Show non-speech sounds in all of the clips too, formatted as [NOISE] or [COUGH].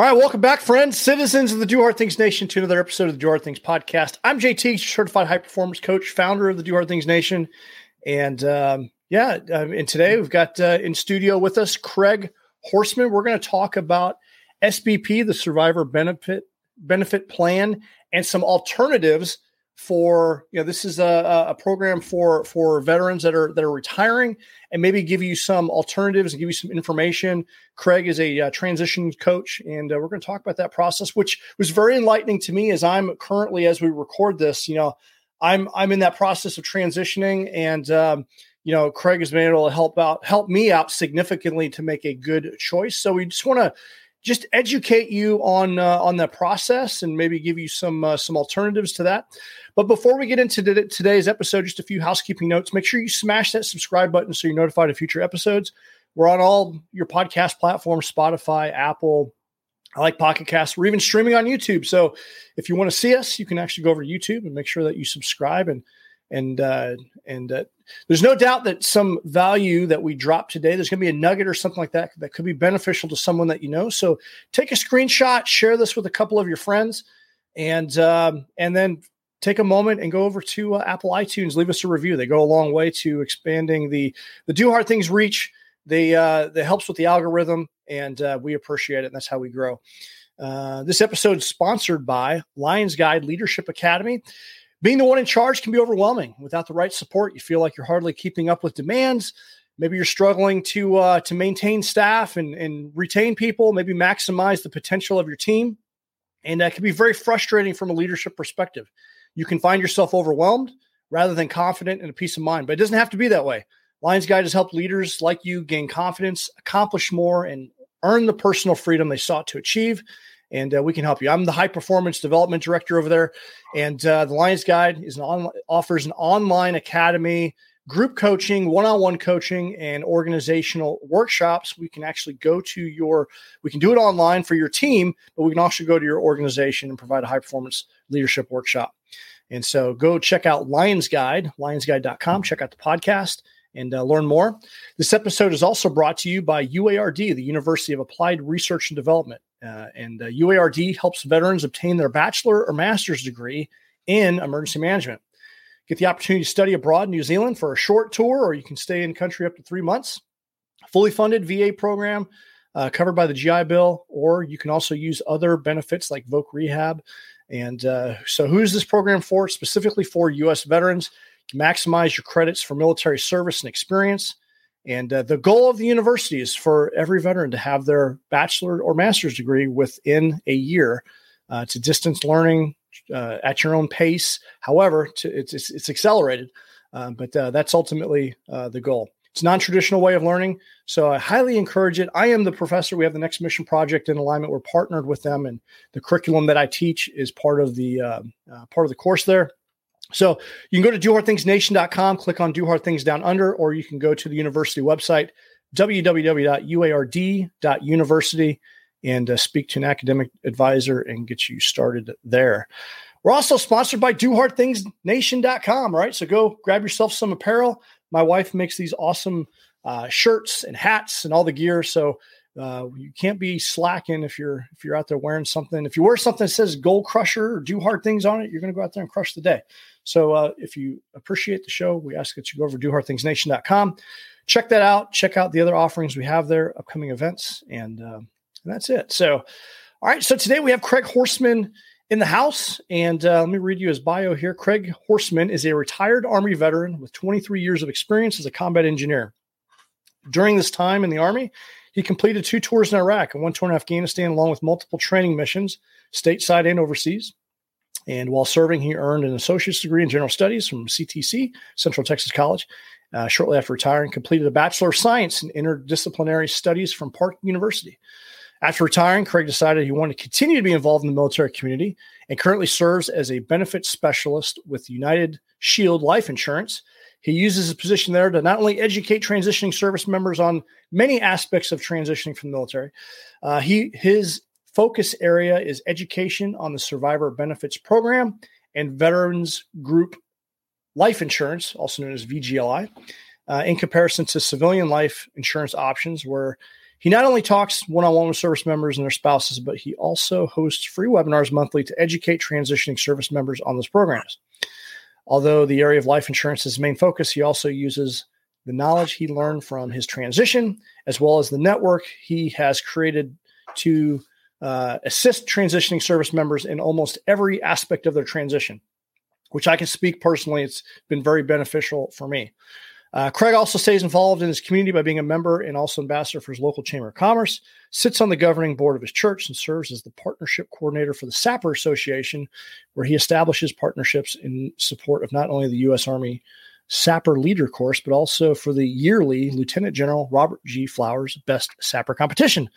All right, welcome back, friends, citizens of the Do Hard Things Nation, to another episode of the Do Hard Things podcast. I'm JT, certified high performance coach, founder of the Do Hard Things Nation, and um, yeah, um, and today we've got uh, in studio with us Craig Horseman. We're going to talk about SBP, the Survivor Benefit Benefit Plan, and some alternatives for you know this is a, a program for for veterans that are that are retiring and maybe give you some alternatives and give you some information. Craig is a uh, transition coach and uh, we're going to talk about that process which was very enlightening to me as i'm currently as we record this you know i'm i'm in that process of transitioning and um, you know craig has been able to help out help me out significantly to make a good choice. So we just want to just educate you on uh, on the process and maybe give you some uh, some alternatives to that. But before we get into today's episode, just a few housekeeping notes. Make sure you smash that subscribe button so you're notified of future episodes. We're on all your podcast platforms Spotify, Apple, I like Pocket Cast. We're even streaming on YouTube. So if you want to see us, you can actually go over to YouTube and make sure that you subscribe and and uh, and uh, there's no doubt that some value that we drop today there's going to be a nugget or something like that that could be beneficial to someone that you know so take a screenshot share this with a couple of your friends and um, and then take a moment and go over to uh, Apple iTunes, leave us a review. They go a long way to expanding the the Do Hard Things reach. They uh, that helps with the algorithm, and uh, we appreciate it. And that's how we grow. Uh, this episode is sponsored by Lions Guide Leadership Academy. Being the one in charge can be overwhelming. Without the right support, you feel like you're hardly keeping up with demands. Maybe you're struggling to uh, to maintain staff and, and retain people. Maybe maximize the potential of your team, and that can be very frustrating from a leadership perspective you can find yourself overwhelmed rather than confident and a peace of mind. But it doesn't have to be that way. Lions Guide has helped leaders like you gain confidence, accomplish more, and earn the personal freedom they sought to achieve. And uh, we can help you. I'm the high performance development director over there, and uh, the Lions Guide is an on, offers an online academy, group coaching, one-on-one coaching, and organizational workshops. We can actually go to your, we can do it online for your team, but we can also go to your organization and provide a high performance leadership workshop. And so go check out Lions Guide, lionsguide.com, check out the podcast and uh, learn more. This episode is also brought to you by UARD, the University of Applied Research and Development. Uh, and uh, UARD helps veterans obtain their bachelor or master's degree in emergency management. Get the opportunity to study abroad in New Zealand for a short tour, or you can stay in country up to three months. Fully funded VA program uh, covered by the GI Bill, or you can also use other benefits like Voc Rehab and uh, so, who's this program for? Specifically for U.S. veterans, maximize your credits for military service and experience. And uh, the goal of the university is for every veteran to have their bachelor or master's degree within a year. Uh, to distance learning uh, at your own pace. However, to, it's, it's, it's accelerated, uh, but uh, that's ultimately the goal. It's a non-traditional way of learning, so I highly encourage it. I am the professor. We have the Next Mission Project in alignment. We're partnered with them, and the curriculum that I teach is part of the uh, uh, part of the course there. So you can go to dohardthingsnation.com, click on Do Hard Things Down Under, or you can go to the university website, www.uard.university, and uh, speak to an academic advisor and get you started there. We're also sponsored by DoHardThingsNation.com, right? So go grab yourself some apparel my wife makes these awesome uh, shirts and hats and all the gear. So uh, you can't be slacking if you're if you're out there wearing something. If you wear something that says "Goal Crusher" or "Do Hard Things" on it, you're going to go out there and crush the day. So uh, if you appreciate the show, we ask that you go over to DoHardThingsNation.com, check that out. Check out the other offerings we have there, upcoming events, and, uh, and that's it. So, all right. So today we have Craig Horseman in the House. And uh, let me read you his bio here. Craig Horseman is a retired Army veteran with 23 years of experience as a combat engineer. During this time in the Army, he completed two tours in Iraq and one tour in Afghanistan, along with multiple training missions, stateside and overseas. And while serving, he earned an associate's degree in general studies from CTC, Central Texas College. Uh, shortly after retiring, completed a Bachelor of Science in Interdisciplinary Studies from Park University. After retiring, Craig decided he wanted to continue to be involved in the military community and currently serves as a benefits specialist with United Shield Life Insurance. He uses his position there to not only educate transitioning service members on many aspects of transitioning from the military, uh, he his focus area is education on the Survivor Benefits Program and Veterans Group Life Insurance, also known as VGLI, uh, in comparison to civilian life insurance options, where he not only talks one on one with service members and their spouses, but he also hosts free webinars monthly to educate transitioning service members on those programs. Although the area of life insurance is his main focus, he also uses the knowledge he learned from his transition, as well as the network he has created to uh, assist transitioning service members in almost every aspect of their transition, which I can speak personally. It's been very beneficial for me. Uh, Craig also stays involved in his community by being a member and also ambassador for his local Chamber of Commerce, sits on the governing board of his church, and serves as the partnership coordinator for the Sapper Association, where he establishes partnerships in support of not only the U.S. Army Sapper Leader Course, but also for the yearly Lieutenant General Robert G. Flowers Best Sapper Competition.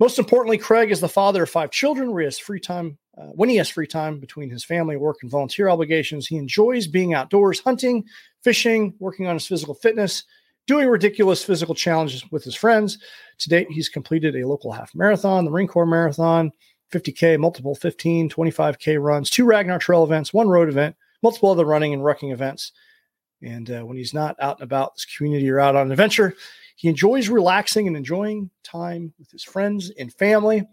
Most importantly, Craig is the father of five children where he has free time. Uh, when he has free time between his family, work, and volunteer obligations, he enjoys being outdoors, hunting, fishing, working on his physical fitness, doing ridiculous physical challenges with his friends. To date, he's completed a local half marathon, the Marine Corps Marathon, 50K, multiple 15, 25K runs, two Ragnar Trail events, one road event, multiple other running and rucking events. And uh, when he's not out and about this community or out on an adventure, he enjoys relaxing and enjoying time with his friends and family.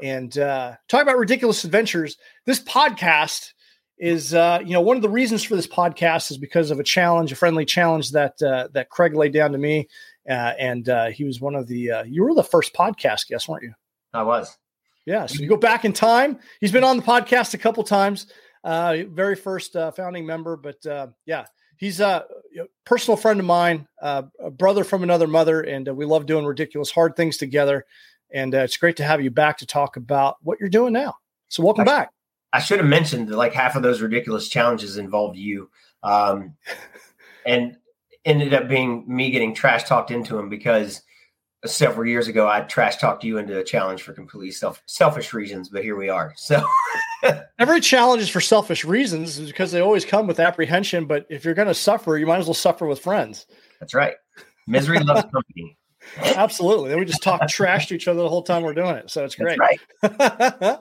And uh, talk about ridiculous adventures. This podcast is, uh, you know, one of the reasons for this podcast is because of a challenge, a friendly challenge that uh, that Craig laid down to me, uh, and uh, he was one of the. Uh, you were the first podcast guest, weren't you? I was. Yeah. So you go back in time. He's been on the podcast a couple times. Uh, very first uh, founding member, but uh, yeah, he's a personal friend of mine, uh, a brother from another mother, and uh, we love doing ridiculous hard things together. And uh, it's great to have you back to talk about what you're doing now. So welcome back. I should have mentioned that like half of those ridiculous challenges involved you, um, [LAUGHS] and ended up being me getting trash talked into them because several years ago I trash talked you into a challenge for completely self selfish reasons, but here we are. So [LAUGHS] every challenge is for selfish reasons because they always come with apprehension. But if you're going to suffer, you might as well suffer with friends. That's right. Misery loves [LAUGHS] company. Absolutely. Then we just talk trash to each other the whole time we're doing it. So it's great. right.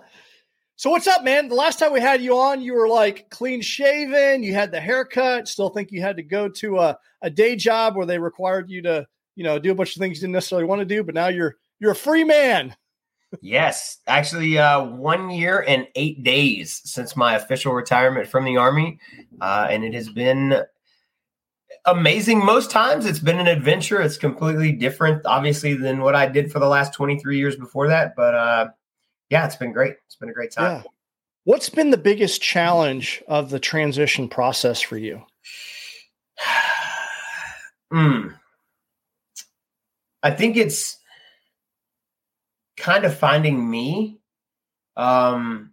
So what's up, man? The last time we had you on, you were like clean shaven. You had the haircut. Still think you had to go to a, a day job where they required you to, you know, do a bunch of things you didn't necessarily want to do. But now you're you're a free man [LAUGHS] yes, actually, uh, one year and eight days since my official retirement from the army, uh, and it has been amazing. Most times, it's been an adventure. It's completely different, obviously, than what I did for the last twenty three years before that. But uh, yeah, it's been great. It's been a great time. Yeah. What's been the biggest challenge of the transition process for you? [SIGHS] mm. I think it's kind of finding me um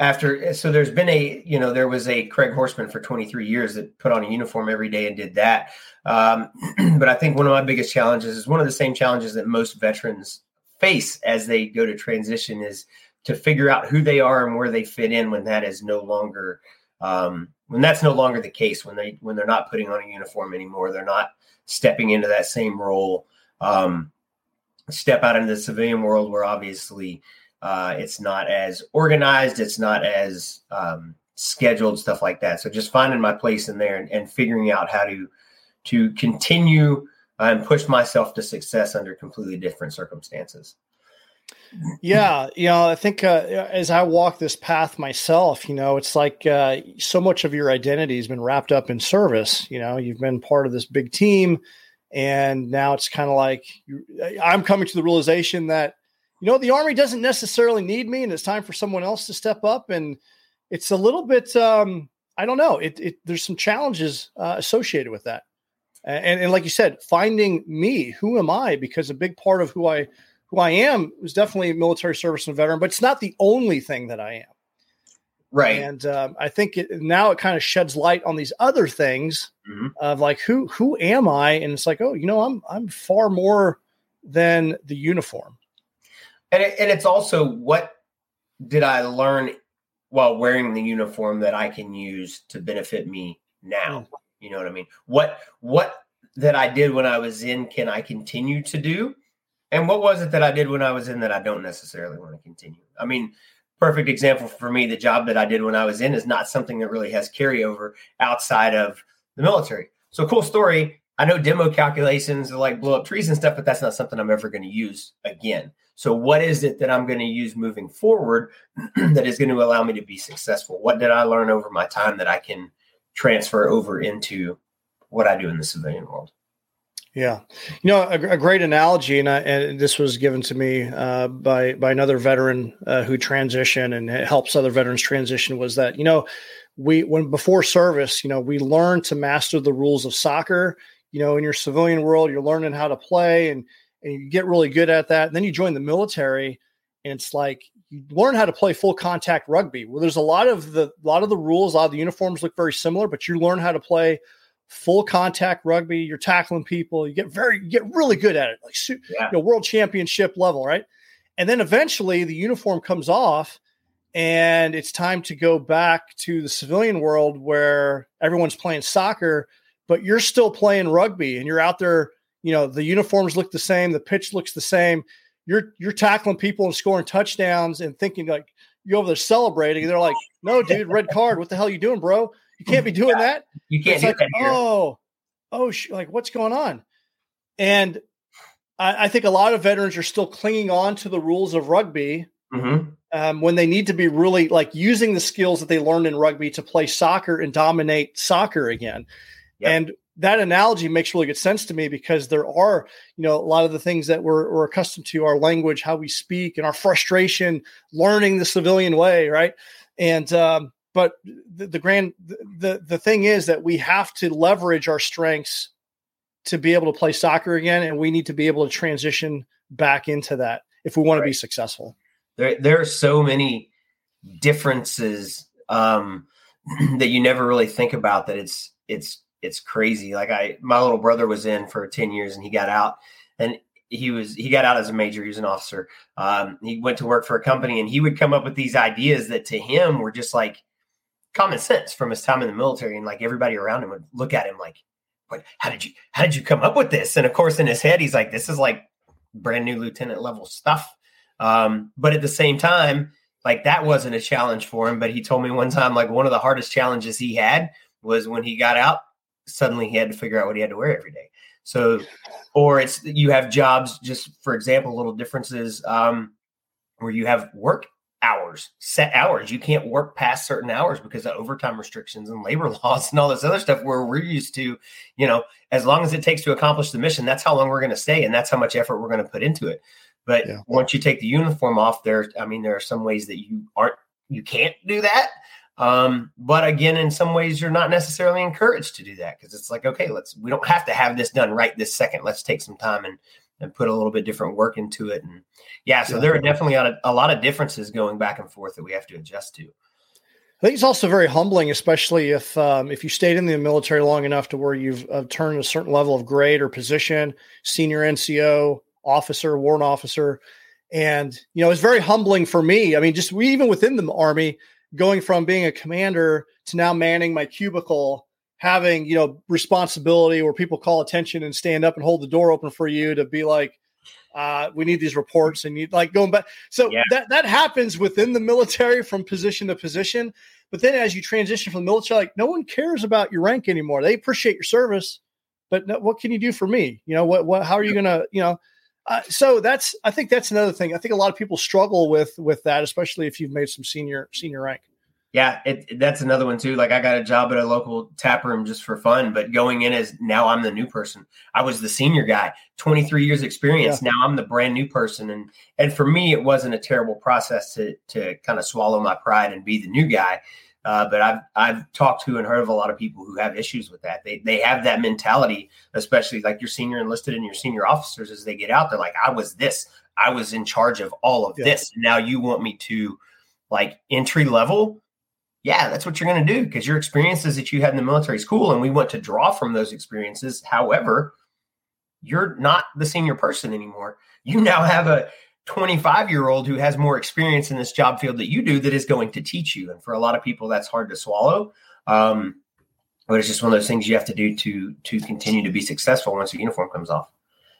after so there's been a you know there was a craig horseman for 23 years that put on a uniform every day and did that um, [CLEARS THROAT] but i think one of my biggest challenges is one of the same challenges that most veterans face as they go to transition is to figure out who they are and where they fit in when that is no longer um, when that's no longer the case when they when they're not putting on a uniform anymore they're not stepping into that same role um, step out into the civilian world where obviously uh, it's not as organized, it's not as um, scheduled, stuff like that. So just finding my place in there and, and figuring out how to to continue and push myself to success under completely different circumstances. Yeah, you know, I think uh, as I walk this path myself, you know, it's like uh, so much of your identity has been wrapped up in service. You know, you've been part of this big team and now it's kind of like I'm coming to the realization that you know the army doesn't necessarily need me, and it's time for someone else to step up. And it's a little bit um, I don't know. It, it there's some challenges uh, associated with that, and, and like you said, finding me. Who am I? Because a big part of who I who I am is definitely military service and veteran, but it's not the only thing that I am. Right. And um, I think it, now it kind of sheds light on these other things mm-hmm. of like who who am I? And it's like, oh, you know, I'm I'm far more than the uniform. And it, and it's also what did I learn while wearing the uniform that I can use to benefit me now? Mm. You know what I mean? What what that I did when I was in can I continue to do? And what was it that I did when I was in that I don't necessarily want to continue? I mean, perfect example for me, the job that I did when I was in is not something that really has carryover outside of the military. So cool story. I know demo calculations are like blow up trees and stuff, but that's not something I'm ever going to use again. So what is it that I'm going to use moving forward [CLEARS THROAT] that is going to allow me to be successful? What did I learn over my time that I can transfer over into what I do in the civilian world? Yeah, you know, a, a great analogy, and, I, and, this was given to me uh, by by another veteran uh, who transitioned and helps other veterans transition. Was that you know, we when before service, you know, we learn to master the rules of soccer. You know, in your civilian world, you're learning how to play, and and you get really good at that. And then you join the military, and it's like you learn how to play full contact rugby. Well, there's a lot of the a lot of the rules, a lot of the uniforms look very similar, but you learn how to play full contact rugby. You're tackling people. You get very, you get really good at it, like yeah. you know, world championship level, right? And then eventually the uniform comes off, and it's time to go back to the civilian world where everyone's playing soccer, but you're still playing rugby, and you're out there. You know, the uniforms look the same, the pitch looks the same. You're you're tackling people and scoring touchdowns and thinking like you're over there celebrating. They're like, "No, dude, red card. What the hell are you doing, bro?" You can't be doing [LAUGHS] yeah. that. You can't like, that. Oh, oh, sh- like what's going on? And I, I, think a lot of veterans are still clinging on to the rules of rugby mm-hmm. um, when they need to be really like using the skills that they learned in rugby to play soccer and dominate soccer again. Yep. And that analogy makes really good sense to me because there are, you know, a lot of the things that we're, we're accustomed to, our language, how we speak, and our frustration, learning the civilian way, right? And um, but the, the grand the the thing is that we have to leverage our strengths to be able to play soccer again and we need to be able to transition back into that if we want right. to be successful there there are so many differences um, [CLEARS THROAT] that you never really think about that it's it's it's crazy like i my little brother was in for 10 years and he got out and he was he got out as a major he was an officer um, he went to work for a company and he would come up with these ideas that to him were just like common sense from his time in the military, and like everybody around him would look at him like, "What? How did you? How did you come up with this?" And of course, in his head, he's like, "This is like brand new lieutenant level stuff." Um, but at the same time, like that wasn't a challenge for him. But he told me one time, like one of the hardest challenges he had was when he got out. Suddenly, he had to figure out what he had to wear every day. So, [LAUGHS] or it's you have jobs. Just for example, little differences um, where you have work hours, set hours. You can't work past certain hours because of overtime restrictions and labor [LAUGHS] laws and all this other stuff where we're used to, you know, as long as it takes to accomplish the mission, that's how long we're going to stay and that's how much effort we're going to put into it. But yeah. once you take the uniform off there, I mean, there are some ways that you aren't, you can't do that. Um, but again, in some ways, you're not necessarily encouraged to do that because it's like, okay, let's, we don't have to have this done right this second. Let's take some time and and put a little bit different work into it. And yeah, so yeah. there are definitely a, a, lot of differences going back and forth that we have to adjust to. I think it's also very humbling, especially if um, if you stayed in the military long enough to where you've uh, turned a certain level of grade or position, senior NCO officer, warrant officer, and you know it's very humbling for me. I mean, just we even within the army, going from being a commander to now manning my cubicle having you know responsibility where people call attention and stand up and hold the door open for you to be like uh, we need these reports and you like going back. So yeah. that that happens within the military from position to position but then as you transition from the military like no one cares about your rank anymore. They appreciate your service but no, what can you do for me? You know what what how are you gonna you know uh, so that's i think that's another thing i think a lot of people struggle with with that especially if you've made some senior senior rank yeah, it, that's another one too. Like I got a job at a local tap room just for fun, but going in as now I'm the new person. I was the senior guy, 23 years experience. Yeah. Now I'm the brand new person, and and for me, it wasn't a terrible process to to kind of swallow my pride and be the new guy. Uh, but I've I've talked to and heard of a lot of people who have issues with that. They they have that mentality, especially like your senior enlisted and your senior officers as they get out. They're like, I was this, I was in charge of all of yeah. this. Now you want me to like entry level yeah, that's what you're going to do because your experiences that you had in the military is cool, and we want to draw from those experiences. However, you're not the senior person anymore. You now have a 25 year old who has more experience in this job field that you do that is going to teach you. And for a lot of people, that's hard to swallow. Um, but it's just one of those things you have to do to to continue to be successful once the uniform comes off.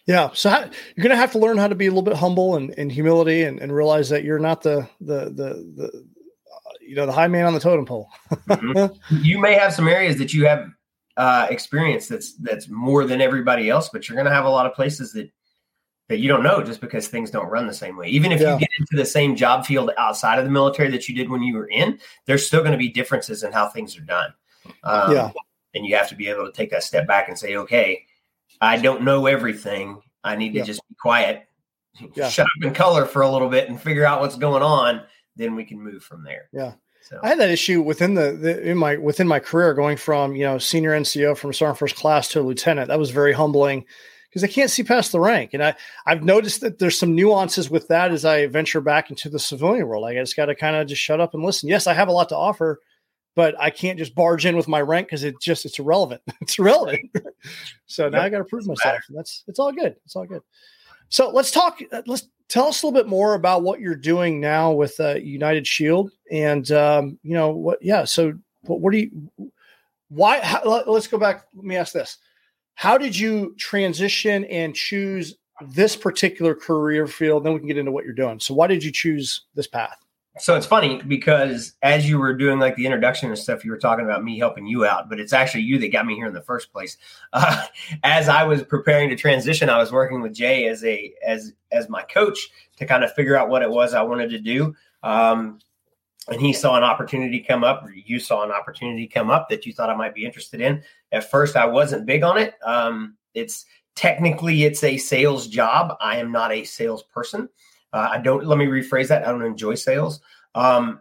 Yeah, so how, you're going to have to learn how to be a little bit humble and, and humility, and, and realize that you're not the the the the uh, you know the high man on the totem pole. mm-hmm. You may have some areas that you have uh, experience that's that's more than everybody else, but you're going to have a lot of places that that you don't know just because things don't run the same way. Even if yeah. you get into the same job field outside of the military that you did when you were in, there's still going to be differences in how things are done. Um, yeah. And you have to be able to take that step back and say, okay, I don't know everything. I need to just be quiet, [LAUGHS] yeah. shut up and color for a little bit and figure out what's going on. Then we can move from there. Yeah. So. I had that issue within the, the, in my within my career, going from you know senior NCO from sergeant first class to a lieutenant. That was very humbling because I can't see past the rank. And I, I've noticed that there's some nuances with that as I venture back into the civilian world. I just got to kind of just shut up and listen. Yes, I have a lot to offer, but I can't just barge in with my rank because it just it's irrelevant. [LAUGHS] it's irrelevant. [LAUGHS] so now yep. I got to prove myself. That's it's all good. It's all good. So let's talk. Let's tell us a little bit more about what you're doing now with uh, United Shield, and um, you know what? Yeah. So what, what do you? Why? How, let's go back. Let me ask this how did you transition and choose this particular career field? Then we can get into what you're doing. So, why did you choose this path? So it's funny because as you were doing like the introduction and stuff, you were talking about me helping you out, but it's actually you that got me here in the first place. Uh, [LAUGHS] as I was preparing to transition, I was working with Jay as a as as my coach to kind of figure out what it was I wanted to do. Um, and he saw an opportunity come up, or you saw an opportunity come up that you thought I might be interested in. At first, I wasn't big on it. Um, it's technically it's a sales job. I am not a salesperson. Uh, I don't. Let me rephrase that. I don't enjoy sales. Um,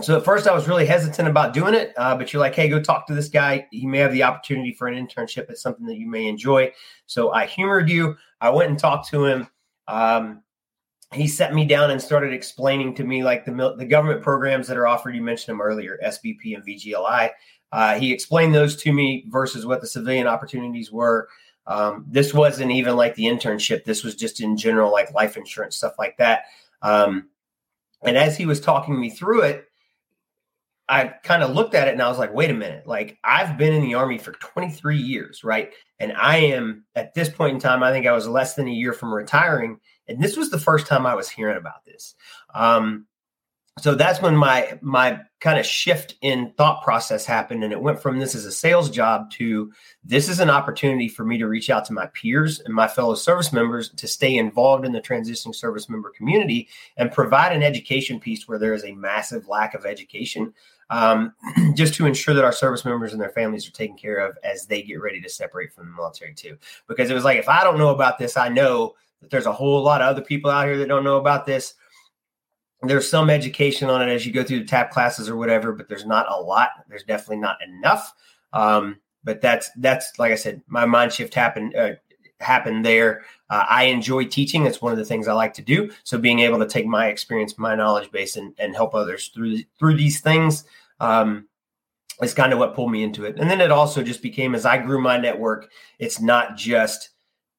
so at first, I was really hesitant about doing it. Uh, but you're like, hey, go talk to this guy. He may have the opportunity for an internship. It's something that you may enjoy. So I humored you. I went and talked to him. Um, he set me down and started explaining to me like the the government programs that are offered. You mentioned them earlier, SBP and VGLI. Uh, he explained those to me versus what the civilian opportunities were. Um, this wasn't even like the internship. This was just in general, like life insurance stuff like that. Um, and as he was talking me through it, I kind of looked at it and I was like, wait a minute. Like I've been in the army for 23 years, right? And I am at this point in time, I think I was less than a year from retiring and this was the first time I was hearing about this. Um, so that's when my my kind of shift in thought process happened and it went from this is a sales job to this is an opportunity for me to reach out to my peers and my fellow service members to stay involved in the transitioning service member community and provide an education piece where there is a massive lack of education um, [CLEARS THROAT] just to ensure that our service members and their families are taken care of as they get ready to separate from the military too because it was like if i don't know about this i know that there's a whole lot of other people out here that don't know about this. There's some education on it as you go through the TAP classes or whatever, but there's not a lot. There's definitely not enough. Um, but that's that's like I said, my mind shift happened uh, happened there. Uh, I enjoy teaching. It's one of the things I like to do. So being able to take my experience, my knowledge base, and, and help others through through these things um, is kind of what pulled me into it. And then it also just became as I grew my network. It's not just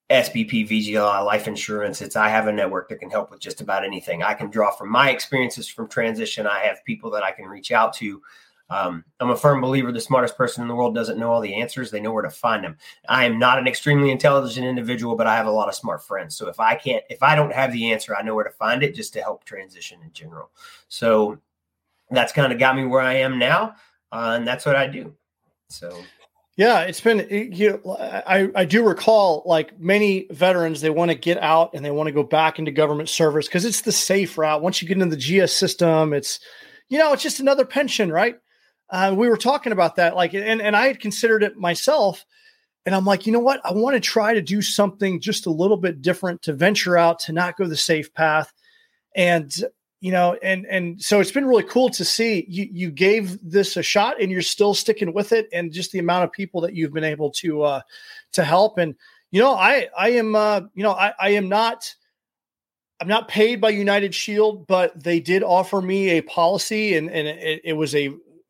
SBP, VGLI, life insurance. It's I have a network that can help with just about anything. I can draw from my experiences from transition. I have people that I can reach out to. Um, I'm a firm believer the smartest person in the world doesn't know all the answers. They know where to find them. I am not an extremely intelligent individual, but I have a lot of smart friends. So if I can't, if I don't have the answer, I know where to find it just to help transition in general. So that's kind of got me where I am now. Uh, and that's what I do. So yeah, it's been you know, I I do recall like many veterans they want to get out and they want to go back into government service because it's the safe route. Once you get into the GS system, it's you know it's just another pension, right? Uh, we were talking about that, like, and and I had considered it myself, and I'm like, you know what? I want to try to do something just a little bit different to venture out to not go the safe path, and you know, and and so it's been really cool to see you you gave this a shot and you're still sticking with it, and just the amount of people that you've been able to uh, to help. And you know, I I am uh, you know I I am not. I'm not paid by United Shield, but they did offer me a policy, and and it, it was a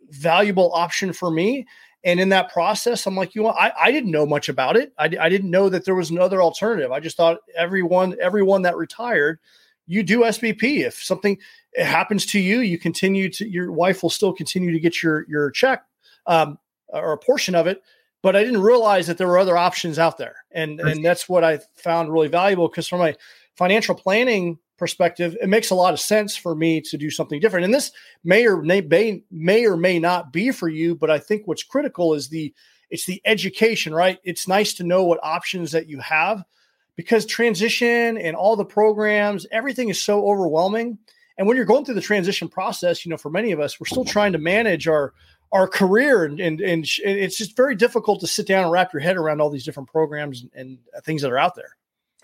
valuable option for me. And in that process, I'm like, you know, I, I didn't know much about it. I, I didn't know that there was another alternative. I just thought everyone, everyone that retired, you do SBP. If something happens to you, you continue to your wife will still continue to get your your check um, or a portion of it. But I didn't realize that there were other options out there, and and that's what I found really valuable because from a financial planning perspective, it makes a lot of sense for me to do something different. And this may or may, may or may not be for you, but I think what's critical is the it's the education, right? It's nice to know what options that you have because transition and all the programs, everything is so overwhelming. And when you're going through the transition process, you know, for many of us, we're still trying to manage our our career and and, and it's just very difficult to sit down and wrap your head around all these different programs and, and things that are out there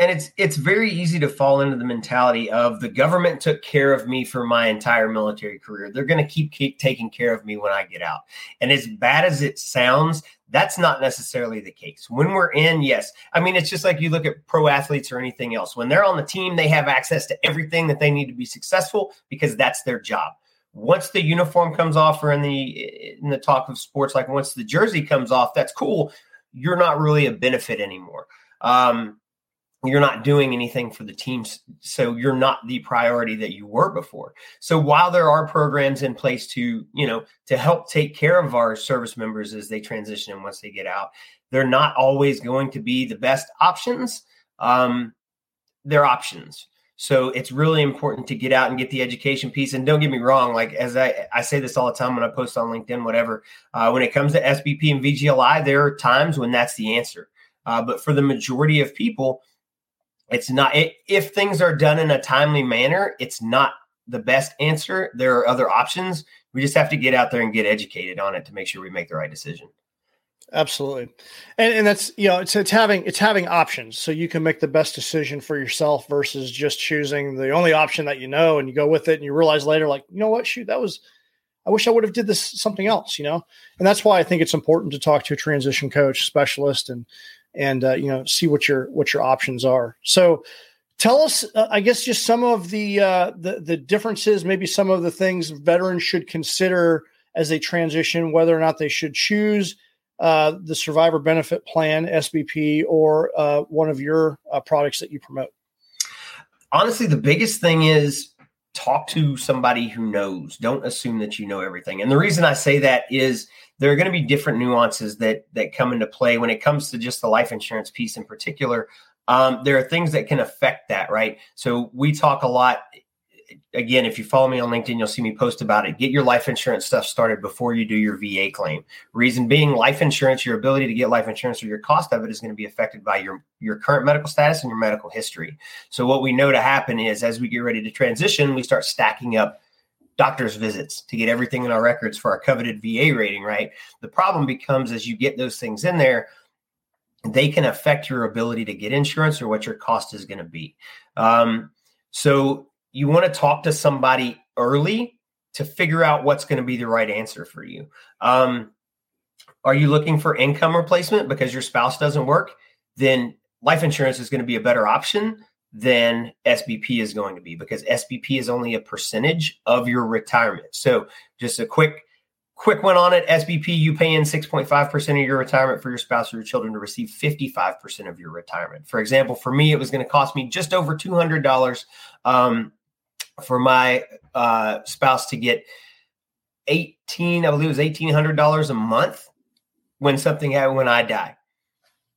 and it's it's very easy to fall into the mentality of the government took care of me for my entire military career. They're going to keep, keep taking care of me when I get out. And as bad as it sounds, that's not necessarily the case. When we're in, yes. I mean, it's just like you look at pro athletes or anything else. When they're on the team, they have access to everything that they need to be successful because that's their job. Once the uniform comes off, or in the in the talk of sports, like once the jersey comes off, that's cool. You're not really a benefit anymore. Um, you're not doing anything for the teams so you're not the priority that you were before. So while there are programs in place to you know to help take care of our service members as they transition and once they get out they're not always going to be the best options um, they're options. So it's really important to get out and get the education piece. And don't get me wrong like as i, I say this all the time when i post on linkedin whatever uh, when it comes to sbp and vgli there are times when that's the answer. Uh, but for the majority of people it's not it, if things are done in a timely manner, it's not the best answer. There are other options. We just have to get out there and get educated on it to make sure we make the right decision. Absolutely, and and that's you know it's it's having it's having options so you can make the best decision for yourself versus just choosing the only option that you know and you go with it and you realize later like you know what shoot that was I wish I would have did this something else you know and that's why I think it's important to talk to a transition coach specialist and and uh, you know see what your what your options are. So tell us, uh, I guess, just some of the, uh, the the differences, maybe some of the things veterans should consider as they transition, whether or not they should choose uh, the Survivor Benefit Plan (SBP) or uh, one of your uh, products that you promote. Honestly, the biggest thing is talk to somebody who knows. Don't assume that you know everything. And the reason I say that is there are going to be different nuances that that come into play when it comes to just the life insurance piece in particular. Um, there are things that can affect that, right? So we talk a lot. Again, if you follow me on LinkedIn, you'll see me post about it. Get your life insurance stuff started before you do your VA claim. Reason being, life insurance, your ability to get life insurance or your cost of it is going to be affected by your your current medical status and your medical history. So what we know to happen is as we get ready to transition, we start stacking up doctor's visits to get everything in our records for our coveted VA rating, right? The problem becomes as you get those things in there, they can affect your ability to get insurance or what your cost is going to be. Um, so you want to talk to somebody early to figure out what's going to be the right answer for you. Um, are you looking for income replacement because your spouse doesn't work? Then life insurance is going to be a better option than SBP is going to be because SBP is only a percentage of your retirement. So just a quick quick one on it SBP you pay in 6.5% of your retirement for your spouse or your children to receive 55% of your retirement. For example, for me it was going to cost me just over $200 um, for my uh, spouse to get 18 I believe it was $1800 a month when something happened when I die.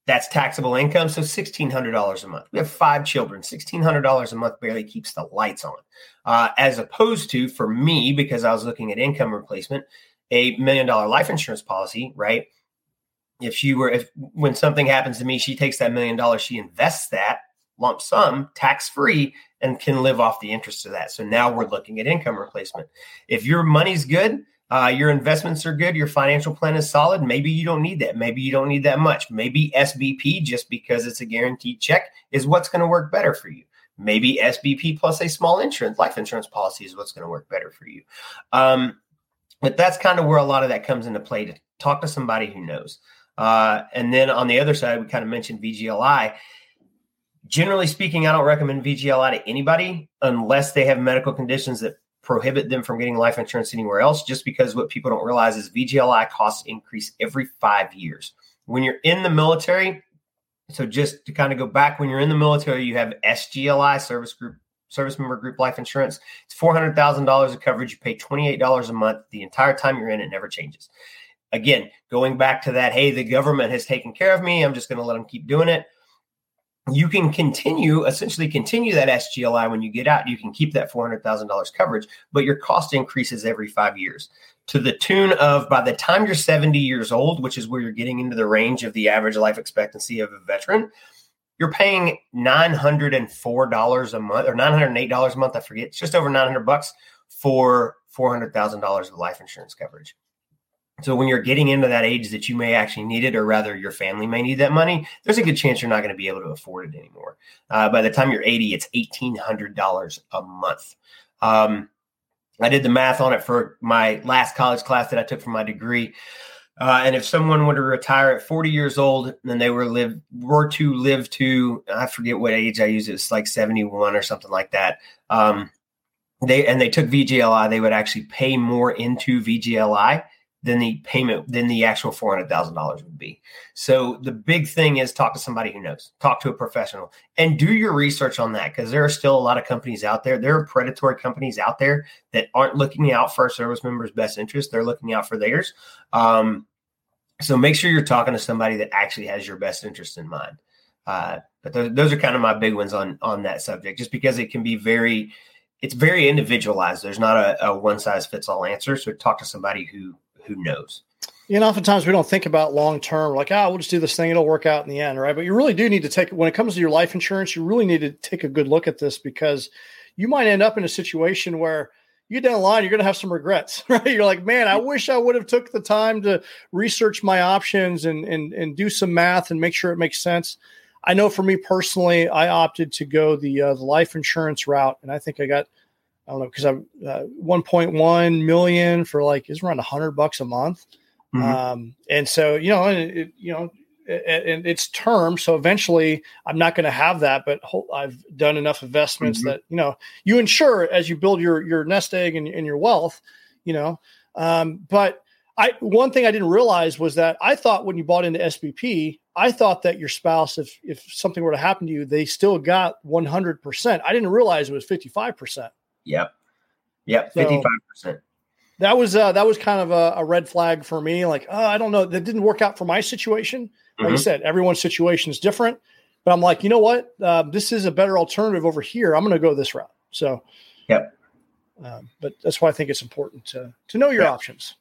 That's taxable income. So $1,600 a month. We have five children. $1,600 a month barely keeps the lights on. Uh, as opposed to, for me, because I was looking at income replacement, a million dollar life insurance policy, right? If she were, if when something happens to me, she takes that million dollars, she invests that lump sum tax free and can live off the interest of that. So now we're looking at income replacement. If your money's good, uh, your investments are good, your financial plan is solid. Maybe you don't need that. Maybe you don't need that much. Maybe SBP, just because it's a guaranteed check, is what's going to work better for you. Maybe SBP plus a small insurance, life insurance policy is what's going to work better for you. Um, but that's kind of where a lot of that comes into play to talk to somebody who knows. Uh, and then on the other side, we kind of mentioned VGLI. Generally speaking, I don't recommend VGLI to anybody unless they have medical conditions that prohibit them from getting life insurance anywhere else just because what people don't realize is VGLI costs increase every five years. When you're in the military, so just to kind of go back, when you're in the military, you have SGLI, service group, service member group life insurance. It's four hundred thousand dollars of coverage. You pay twenty eight dollars a month the entire time you're in. It never changes. Again, going back to that, hey, the government has taken care of me. I'm just going to let them keep doing it you can continue essentially continue that SGLI when you get out. You can keep that $400,000 coverage, but your cost increases every five years to the tune of by the time you're 70 years old, which is where you're getting into the range of the average life expectancy of a veteran, you're paying $904 a month or $908 a month. I forget. It's just over 900 bucks for $400,000 of life insurance coverage. So when you're getting into that age that you may actually need it, or rather your family may need that money, there's a good chance you're not going to be able to afford it anymore. Uh, by the time you're 80, it's $1,800 a month. Um, I did the math on it for my last college class that I took for my degree. Uh, and if someone were to retire at 40 years old and they were live were to live to I forget what age I use it's like 71 or something like that. Um, they and they took VGLI, they would actually pay more into VGLI than the payment than the actual four hundred thousand dollars would be. So the big thing is talk to somebody who knows, talk to a professional, and do your research on that because there are still a lot of companies out there. There are predatory companies out there that aren't looking out for our service members' best interest; they're looking out for theirs. Um, so make sure you're talking to somebody that actually has your best interest in mind. Uh, but those, those are kind of my big ones on on that subject, just because it can be very it's very individualized. There's not a, a one size fits all answer. So talk to somebody who who knows? Know, oftentimes we don't think about long term, like, ah, oh, we'll just do this thing, it'll work out in the end, right? But you really do need to take, when it comes to your life insurance, you really need to take a good look at this because you might end up in a situation where you get down the line, you're going to have some regrets, [LAUGHS] right? You're like, man, I wish I would have took the time to research my options and and and do some math and make sure it makes sense. I know for me personally, I opted to go the uh, the life insurance route, and I think I got I don't know because I'm uh, 1.1 million for like is around 100 bucks a month, mm-hmm. um, and so you know, it, you know, and it's term, so eventually I'm not going to have that. But I've done enough investments mm-hmm. that you know you insure as you build your your nest egg and, and your wealth, you know. Um, but I one thing I didn't realize was that I thought when you bought into SBP, I thought that your spouse, if if something were to happen to you, they still got 100. percent I didn't realize it was 55 percent. Yep. Yep. Fifty five percent. That was uh, that was kind of a, a, red flag for me. Like, oh, I don't know, that didn't work out for my situation. Like mm-hmm. I said, everyone's situation is different. But I'm like, you know what? Uh, this is a better alternative over here. I'm going to go this route. So, yep. Uh, but that's why I think it's important to to know your yep. options.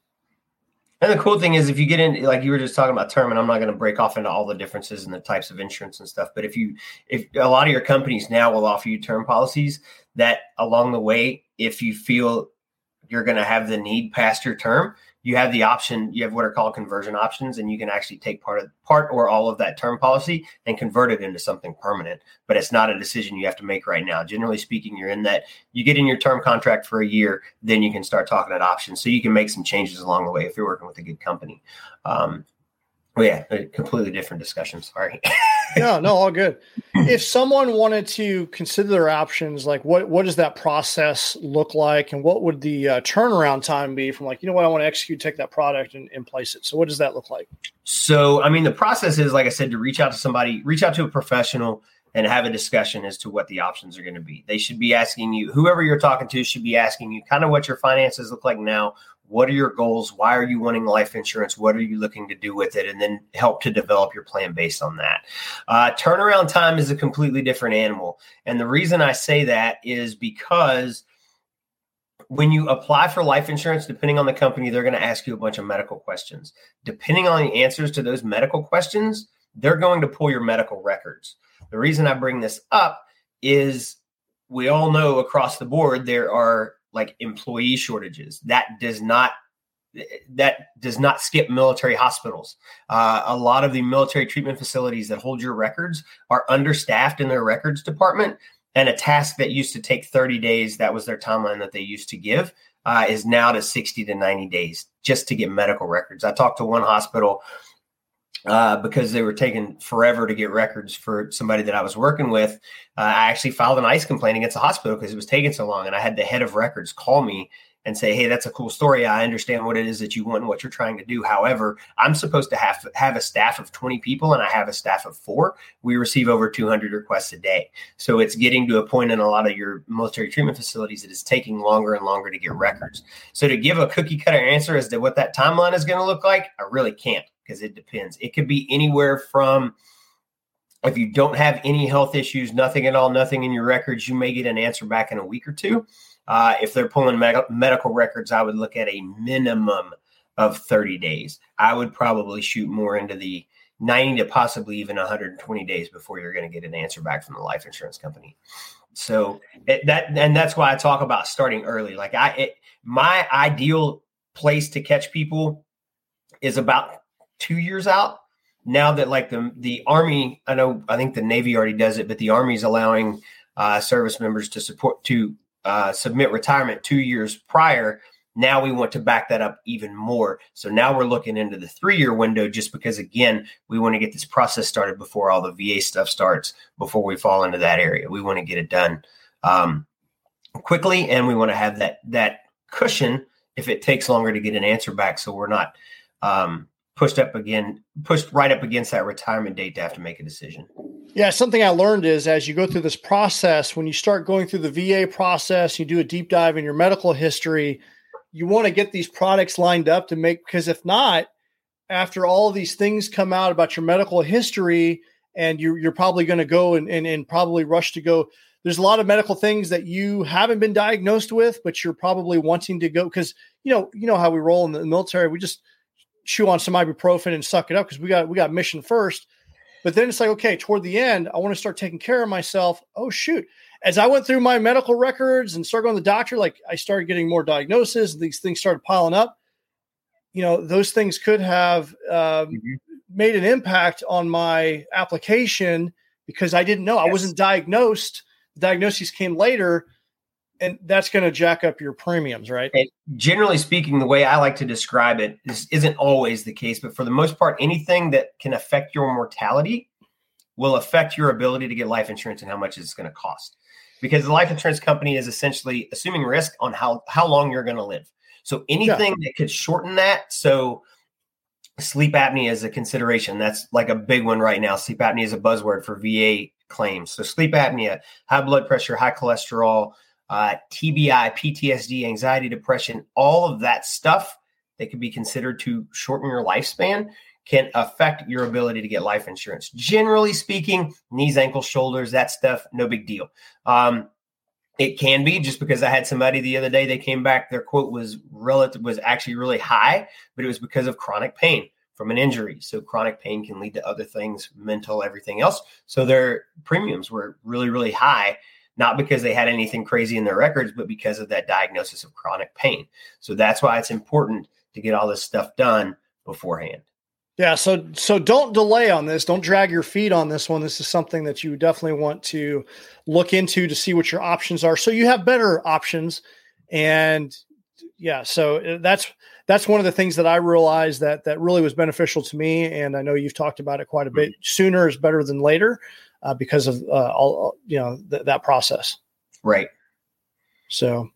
And the cool thing is, if you get in, like you were just talking about term, and I'm not going to break off into all the differences and the types of insurance and stuff. But if you, if a lot of your companies now will offer you term policies that along the way, if you feel you're going to have the need past your term, you have the option you have what are called conversion options and you can actually take part of part or all of that term policy and convert it into something permanent but it's not a decision you have to make right now generally speaking you're in that you get in your term contract for a year then you can start talking at options so you can make some changes along the way if you're working with a good company um, well, yeah, completely different discussion. Sorry. [LAUGHS] [LAUGHS] no, no, all good. If someone wanted to consider their options, like what what does that process look like, and what would the uh, turnaround time be from like you know what I want to execute, take that product and, and place it. So what does that look like? So I mean, the process is like I said to reach out to somebody, reach out to a professional, and have a discussion as to what the options are going to be. They should be asking you, whoever you're talking to, should be asking you kind of what your finances look like now what are your goals? Why are you wanting life insurance? What are you looking to do with it? And then help to develop your plan based on that. Uh, turnaround time is a completely different animal. And the reason I say that is because when you apply for life insurance, depending on the company, they're going to ask you a bunch of medical questions. Depending on the answers to those medical questions, they're going to pull your medical records. The reason I bring this up is we all know across the board there are like employee shortages. That does not that does not skip military hospitals. Uh, a lot of the military treatment facilities that hold your records are understaffed in their records department, and a task that used to take 30 days, that was their timeline that they used to give, uh, is now to 60 to 90 days just to get medical records. I talked to one hospital uh, because they were taking forever to get records for somebody that I was working with. Uh, I actually filed an ICE complaint against the hospital because it was taking so long. And I had the head of records call me and say, "Hey, that's a cool story. I understand what it is that you want and what you're trying to do. However, I'm supposed to have have a staff of 20 people, and I have a staff of four. We receive over 200 requests a day, so it's getting to a point in a lot of your military treatment facilities that it's taking longer and longer to get records. So to give a cookie cutter answer as to what that timeline is going to look like, I really can't because it depends. It could be anywhere from if you don't have any health issues, nothing at all, nothing in your records, you may get an answer back in a week or two. Uh, if they're pulling med- medical records, I would look at a minimum of 30 days. I would probably shoot more into the 90 to possibly even 120 days before you're going to get an answer back from the life insurance company. So it, that and that's why I talk about starting early. Like I, it, my ideal place to catch people is about two years out. Now that like the the army, I know I think the Navy already does it, but the Army is allowing uh, service members to support to uh, submit retirement two years prior. Now we want to back that up even more. So now we're looking into the three year window just because, again, we want to get this process started before all the VA stuff starts, before we fall into that area. We want to get it done um, quickly and we want to have that, that cushion if it takes longer to get an answer back. So we're not um, pushed up again, pushed right up against that retirement date to have to make a decision. Yeah, something I learned is as you go through this process, when you start going through the VA process, you do a deep dive in your medical history, you want to get these products lined up to make because if not, after all these things come out about your medical history, and you're, you're probably going to go and, and, and probably rush to go. There's a lot of medical things that you haven't been diagnosed with, but you're probably wanting to go because you know you know how we roll in the military. We just chew on some ibuprofen and suck it up because we got we got mission first. But then it's like, okay, toward the end, I want to start taking care of myself. Oh shoot. As I went through my medical records and started going to the doctor, like I started getting more diagnosis, these things started piling up. You know, those things could have um, mm-hmm. made an impact on my application because I didn't know. Yes. I wasn't diagnosed. The diagnosis came later and that's going to jack up your premiums, right? And generally speaking, the way I like to describe it is, isn't always the case, but for the most part, anything that can affect your mortality will affect your ability to get life insurance and how much it's going to cost. Because the life insurance company is essentially assuming risk on how how long you're going to live. So anything yeah. that could shorten that, so sleep apnea is a consideration. That's like a big one right now. Sleep apnea is a buzzword for VA claims. So sleep apnea, high blood pressure, high cholesterol, uh, TBI, PTSD, anxiety, depression, all of that stuff that could be considered to shorten your lifespan can affect your ability to get life insurance. Generally speaking, knees, ankles, shoulders, that stuff, no big deal. Um, it can be just because I had somebody the other day, they came back, their quote was relative was actually really high, but it was because of chronic pain from an injury. So chronic pain can lead to other things, mental, everything else. So their premiums were really, really high not because they had anything crazy in their records, but because of that diagnosis of chronic pain. So that's why it's important to get all this stuff done beforehand. Yeah, so so don't delay on this. Don't drag your feet on this one. This is something that you definitely want to look into to see what your options are, so you have better options. And yeah, so uh, that's that's one of the things that I realized that that really was beneficial to me. And I know you've talked about it quite a bit. Sooner is better than later uh, because of uh, all you know th- that process. Right. So,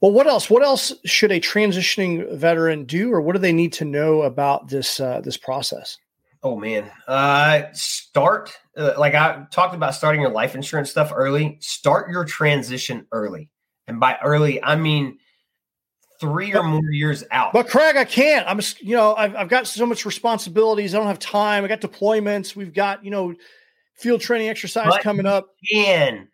well, what else? What else should a transitioning veteran do, or what do they need to know about this uh, this process? Oh man, uh, start uh, like I talked about starting your life insurance stuff early. Start your transition early, and by early I mean three or more years out. But Craig, I can't. I'm, you know, I've, I've got so much responsibilities. I don't have time. I got deployments. We've got, you know, field training exercise but coming up. And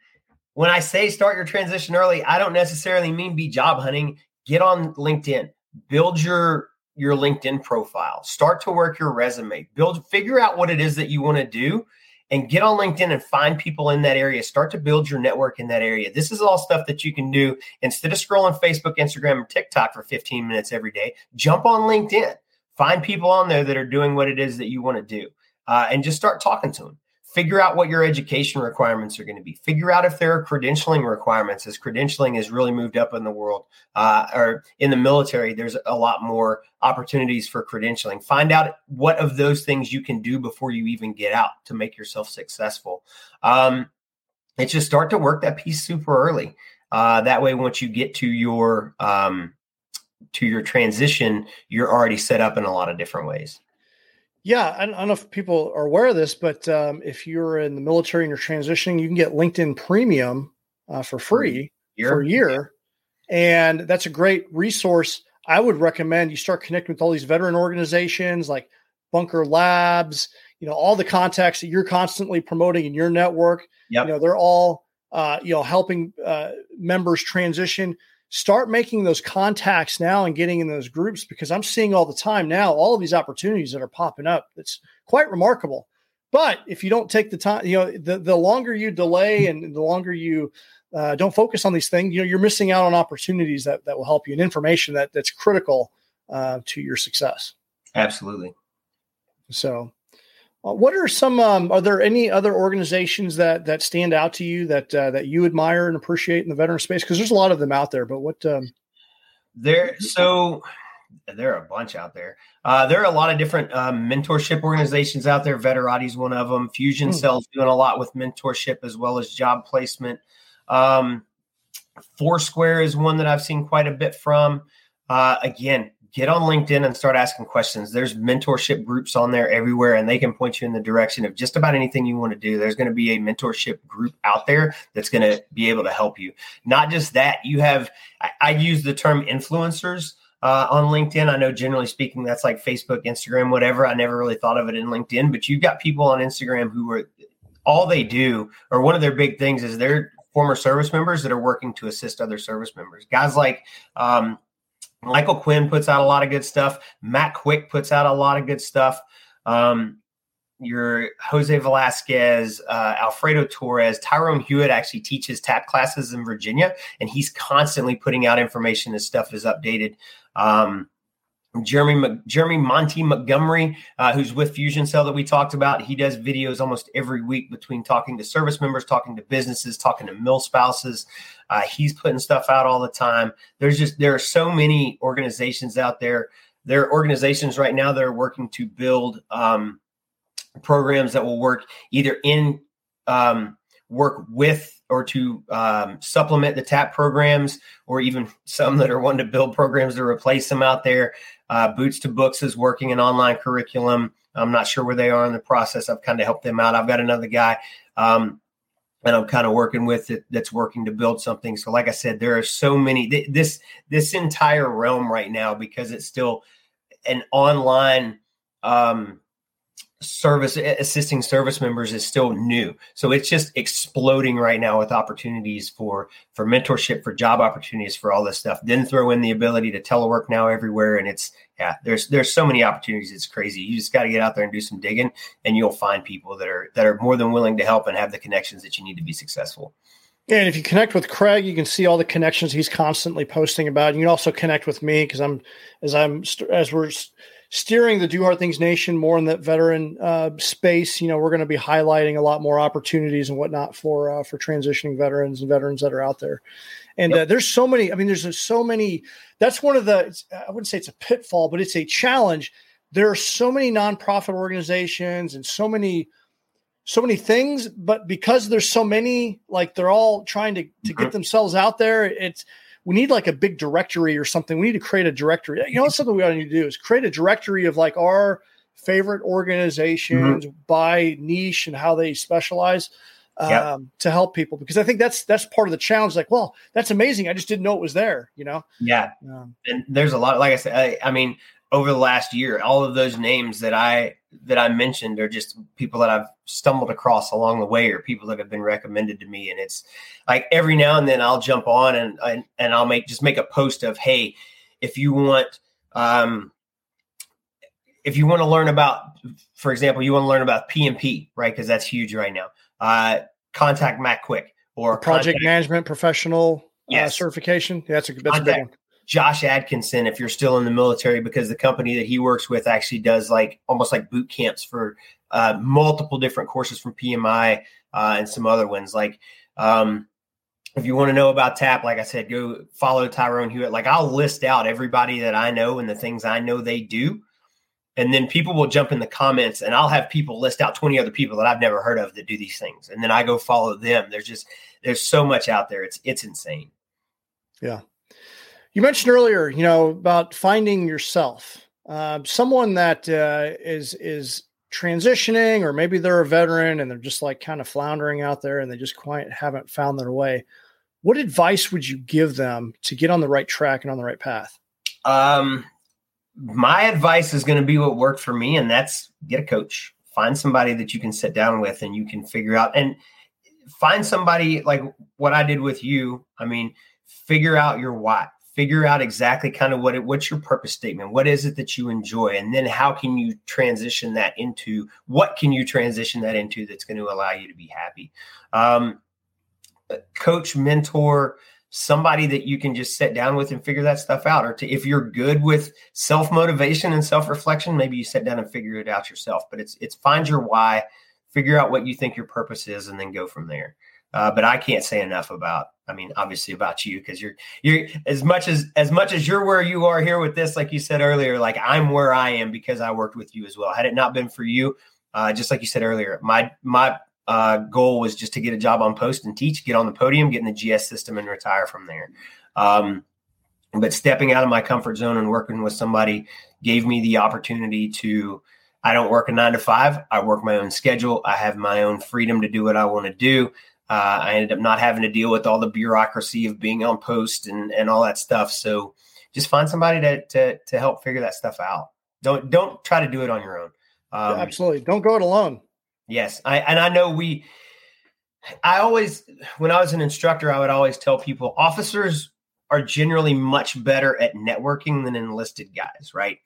when I say start your transition early, I don't necessarily mean be job hunting. Get on LinkedIn, build your your LinkedIn profile, start to work your resume, build, figure out what it is that you want to do, and get on LinkedIn and find people in that area. Start to build your network in that area. This is all stuff that you can do instead of scrolling Facebook, Instagram, and TikTok for 15 minutes every day. Jump on LinkedIn, find people on there that are doing what it is that you want to do, uh, and just start talking to them figure out what your education requirements are going to be. Figure out if there are credentialing requirements as credentialing has really moved up in the world uh, or in the military there's a lot more opportunities for credentialing. Find out what of those things you can do before you even get out to make yourself successful. Um, it's just start to work that piece super early. Uh, that way once you get to your um, to your transition you're already set up in a lot of different ways yeah, I don't know if people are aware of this, but um, if you're in the military and you're transitioning, you can get LinkedIn Premium uh, for free year. for a year, and that's a great resource. I would recommend you start connecting with all these veteran organizations like Bunker Labs. You know, all the contacts that you're constantly promoting in your network. Yep. You know, they're all uh, you know helping uh, members transition start making those contacts now and getting in those groups because I'm seeing all the time now all of these opportunities that are popping up. It's quite remarkable. But if you don't take the time, you know, the, the longer you delay and the longer you uh, don't focus on these things, you know, you're missing out on opportunities that, that will help you and information that that's critical uh, to your success. Absolutely. So what are some? Um, are there any other organizations that that stand out to you that uh, that you admire and appreciate in the veteran space? Because there's a lot of them out there. But what? Um... There, so there are a bunch out there. Uh, there are a lot of different um, mentorship organizations out there. Veterati is one of them. Fusion hmm. Cells doing a lot with mentorship as well as job placement. Um, Foursquare is one that I've seen quite a bit from. Uh, again, get on LinkedIn and start asking questions. There's mentorship groups on there everywhere, and they can point you in the direction of just about anything you want to do. There's going to be a mentorship group out there that's going to be able to help you. Not just that, you have, I, I use the term influencers. Uh, on LinkedIn. I know generally speaking, that's like Facebook, Instagram, whatever. I never really thought of it in LinkedIn, but you've got people on Instagram who are all they do, or one of their big things is they're former service members that are working to assist other service members. Guys like um, Michael Quinn puts out a lot of good stuff. Matt Quick puts out a lot of good stuff. Um, your Jose Velasquez, uh, Alfredo Torres, Tyrone Hewitt actually teaches TAP classes in Virginia, and he's constantly putting out information. His stuff is updated. Um, Jeremy Jeremy Monty Montgomery, uh, who's with Fusion Cell that we talked about, he does videos almost every week between talking to service members, talking to businesses, talking to mill spouses. Uh, he's putting stuff out all the time. There's just there are so many organizations out there. There are organizations right now that are working to build um, programs that will work either in um, work with or to um, supplement the TAP programs, or even some that are wanting to build programs to replace them out there. Uh, Boots to Books is working an online curriculum. I'm not sure where they are in the process. I've kind of helped them out. I've got another guy um, and I'm kind of working with it that's working to build something. So, like I said, there are so many this this entire realm right now because it's still an online um, service assisting service members is still new. So it's just exploding right now with opportunities for for mentorship for job opportunities for all this stuff. Then throw in the ability to telework now everywhere and it's yeah there's there's so many opportunities it's crazy. You just got to get out there and do some digging and you'll find people that are that are more than willing to help and have the connections that you need to be successful. And if you connect with Craig, you can see all the connections he's constantly posting about. You can also connect with me because I'm as I'm as we're steering the Do Hard Things Nation more in that veteran uh, space. You know, we're going to be highlighting a lot more opportunities and whatnot for uh, for transitioning veterans and veterans that are out there. And yep. uh, there's so many. I mean, there's so many. That's one of the. I wouldn't say it's a pitfall, but it's a challenge. There are so many nonprofit organizations and so many so many things but because there's so many like they're all trying to to mm-hmm. get themselves out there it's we need like a big directory or something. We need to create a directory. You know, something we ought to need to do is create a directory of like our favorite organizations mm-hmm. by niche and how they specialize um, yep. to help people because I think that's that's part of the challenge. Like, well, that's amazing. I just didn't know it was there. You know? Yeah. Um, and there's a lot. Like I said, I, I mean, over the last year, all of those names that I that I mentioned are just people that I've stumbled across along the way, or people that have been recommended to me. And it's like every now and then I'll jump on and and, and I'll make just make a post of, hey, if you want, um, if you want to learn about, for example, you want to learn about PMP, right? Because that's huge right now. Uh, contact Matt Quick or project contact, management professional uh, yes. uh, certification. Yeah, that's a that's contact, a big one Josh Atkinson if you're still in the military because the company that he works with actually does like almost like boot camps for uh, multiple different courses from PMI uh, and some other ones. Like um, if you want to know about TAP, like I said, go follow Tyrone Hewitt. Like I'll list out everybody that I know and the things I know they do. And then people will jump in the comments and I'll have people list out 20 other people that I've never heard of that do these things. And then I go follow them. There's just there's so much out there. It's it's insane. Yeah. You mentioned earlier, you know, about finding yourself. Uh, someone that uh, is is transitioning, or maybe they're a veteran and they're just like kind of floundering out there, and they just quite haven't found their way. What advice would you give them to get on the right track and on the right path? Um, my advice is going to be what worked for me, and that's get a coach. Find somebody that you can sit down with and you can figure out and find somebody like what I did with you. I mean, figure out your why figure out exactly kind of what it, what's your purpose statement? What is it that you enjoy? And then how can you transition that into what can you transition that into that's going to allow you to be happy? Um, coach mentor somebody that you can just sit down with and figure that stuff out. Or to, if you're good with self motivation and self reflection maybe you sit down and figure it out yourself. But it's it's find your why figure out what you think your purpose is and then go from there uh, but I can't say enough about, I mean, obviously about you because you're you're as much as as much as you're where you are here with this, like you said earlier, like I'm where I am because I worked with you as well. Had it not been for you, uh, just like you said earlier, my my uh, goal was just to get a job on post and teach, get on the podium, get in the GS system, and retire from there. Um, but stepping out of my comfort zone and working with somebody gave me the opportunity to. I don't work a nine to five. I work my own schedule. I have my own freedom to do what I want to do. Uh, I ended up not having to deal with all the bureaucracy of being on post and, and all that stuff. So just find somebody to, to, to help figure that stuff out. Don't, don't try to do it on your own. Um, yeah, absolutely. Don't go it alone. Yes. I, and I know we, I always, when I was an instructor, I would always tell people officers are generally much better at networking than enlisted guys, right?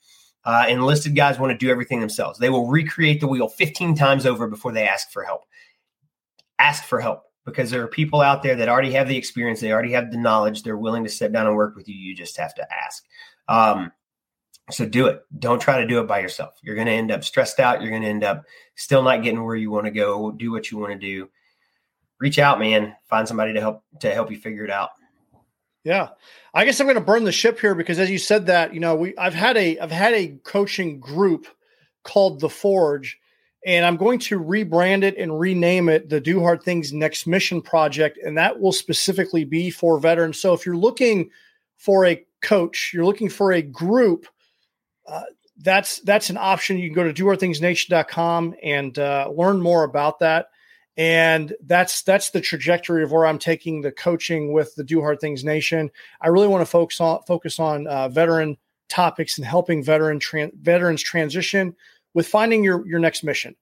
Uh, enlisted guys want to do everything themselves. They will recreate the wheel 15 times over before they ask for help. Ask for help because there are people out there that already have the experience, they already have the knowledge, they're willing to sit down and work with you. You just have to ask. Um, so do it. Don't try to do it by yourself. You're going to end up stressed out. You're going to end up still not getting where you want to go. Do what you want to do. Reach out, man. Find somebody to help to help you figure it out. Yeah. I guess I'm going to burn the ship here because as you said that, you know, we I've had a I've had a coaching group called The Forge and I'm going to rebrand it and rename it the Do Hard Things Next Mission Project. And that will specifically be for veterans. So if you're looking for a coach, you're looking for a group, uh, that's that's an option. You can go to dohardthingsnation.com and uh, learn more about that. And that's that's the trajectory of where I'm taking the coaching with the Do Hard Things Nation. I really want to focus on focus on uh, veteran topics and helping veteran tran- veterans transition with finding your your next mission,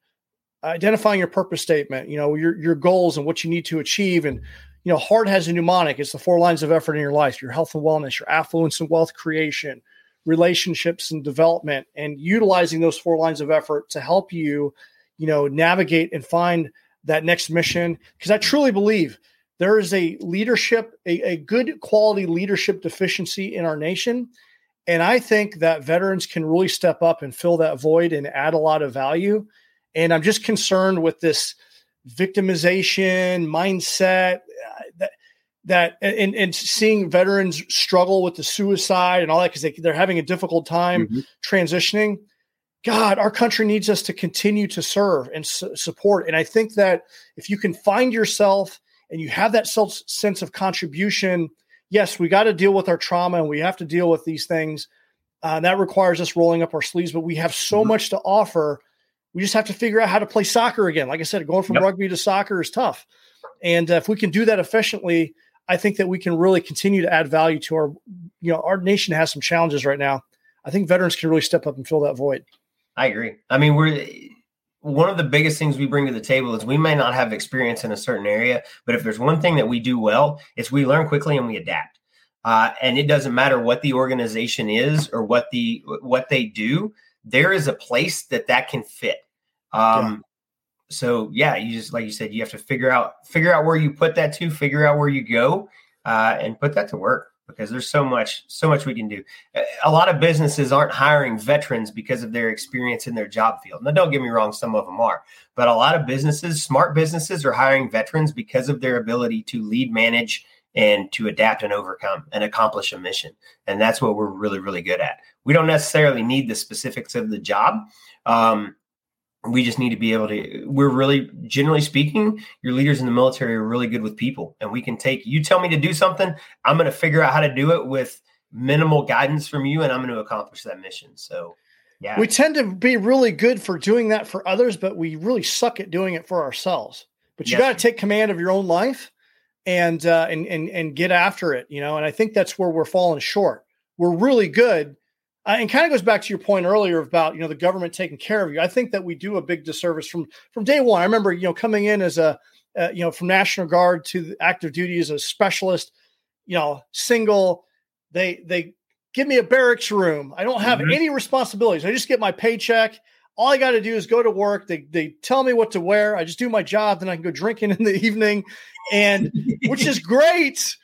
identifying your purpose statement, you know, your your goals and what you need to achieve. And you know, heart has a mnemonic. It's the four lines of effort in your life: your health and wellness, your affluence and wealth creation, relationships and development, and utilizing those four lines of effort to help you, you know, navigate and find that next mission. Because I truly believe there is a leadership, a, a good quality leadership deficiency in our nation and I think that veterans can really step up and fill that void and add a lot of value. And I'm just concerned with this victimization mindset uh, that that and, and seeing veterans struggle with the suicide and all that because they, they're having a difficult time mm-hmm. transitioning god our country needs us to continue to serve and su- support and i think that if you can find yourself and you have that self sense of contribution yes, we got to deal with our trauma and we have to deal with these things. Uh, that requires us rolling up our sleeves, but we have so mm-hmm. much to offer. We just have to figure out how to play soccer again. Like I said, going from yep. rugby to soccer is tough. And uh, if we can do that efficiently, I think that we can really continue to add value to our, you know, our nation has some challenges right now. I think veterans can really step up and fill that void. I agree. I mean, we're one of the biggest things we bring to the table is we may not have experience in a certain area, but if there's one thing that we do well, it's we learn quickly and we adapt. Uh, and it doesn't matter what the organization is or what the what they do. There is a place that that can fit. Um, yeah. So yeah, you just like you said, you have to figure out figure out where you put that to, figure out where you go, uh, and put that to work. Because there's so much so much we can do. A lot of businesses aren't hiring veterans because of their experience in their job field. Now, don't get me wrong, some of them are, but a lot of businesses, smart businesses, are hiring veterans because of their ability to lead, manage, and to adapt and overcome and accomplish a mission. And that's what we're really, really good at. We don't necessarily need the specifics of the job. Um, we just need to be able to we're really generally speaking your leaders in the military are really good with people and we can take you tell me to do something i'm going to figure out how to do it with minimal guidance from you and i'm going to accomplish that mission. So yeah. We tend to be really good for doing that for others but we really suck at doing it for ourselves. But you yes. got to take command of your own life and uh and and and get after it you know and i think that's where we're falling short. We're really good uh, and kind of goes back to your point earlier about you know the government taking care of you. I think that we do a big disservice from from day one. I remember you know coming in as a uh, you know from National Guard to active duty as a specialist, you know single. They they give me a barracks room. I don't have mm-hmm. any responsibilities. I just get my paycheck. All I got to do is go to work. They they tell me what to wear. I just do my job. Then I can go drinking [LAUGHS] in the evening, and which is great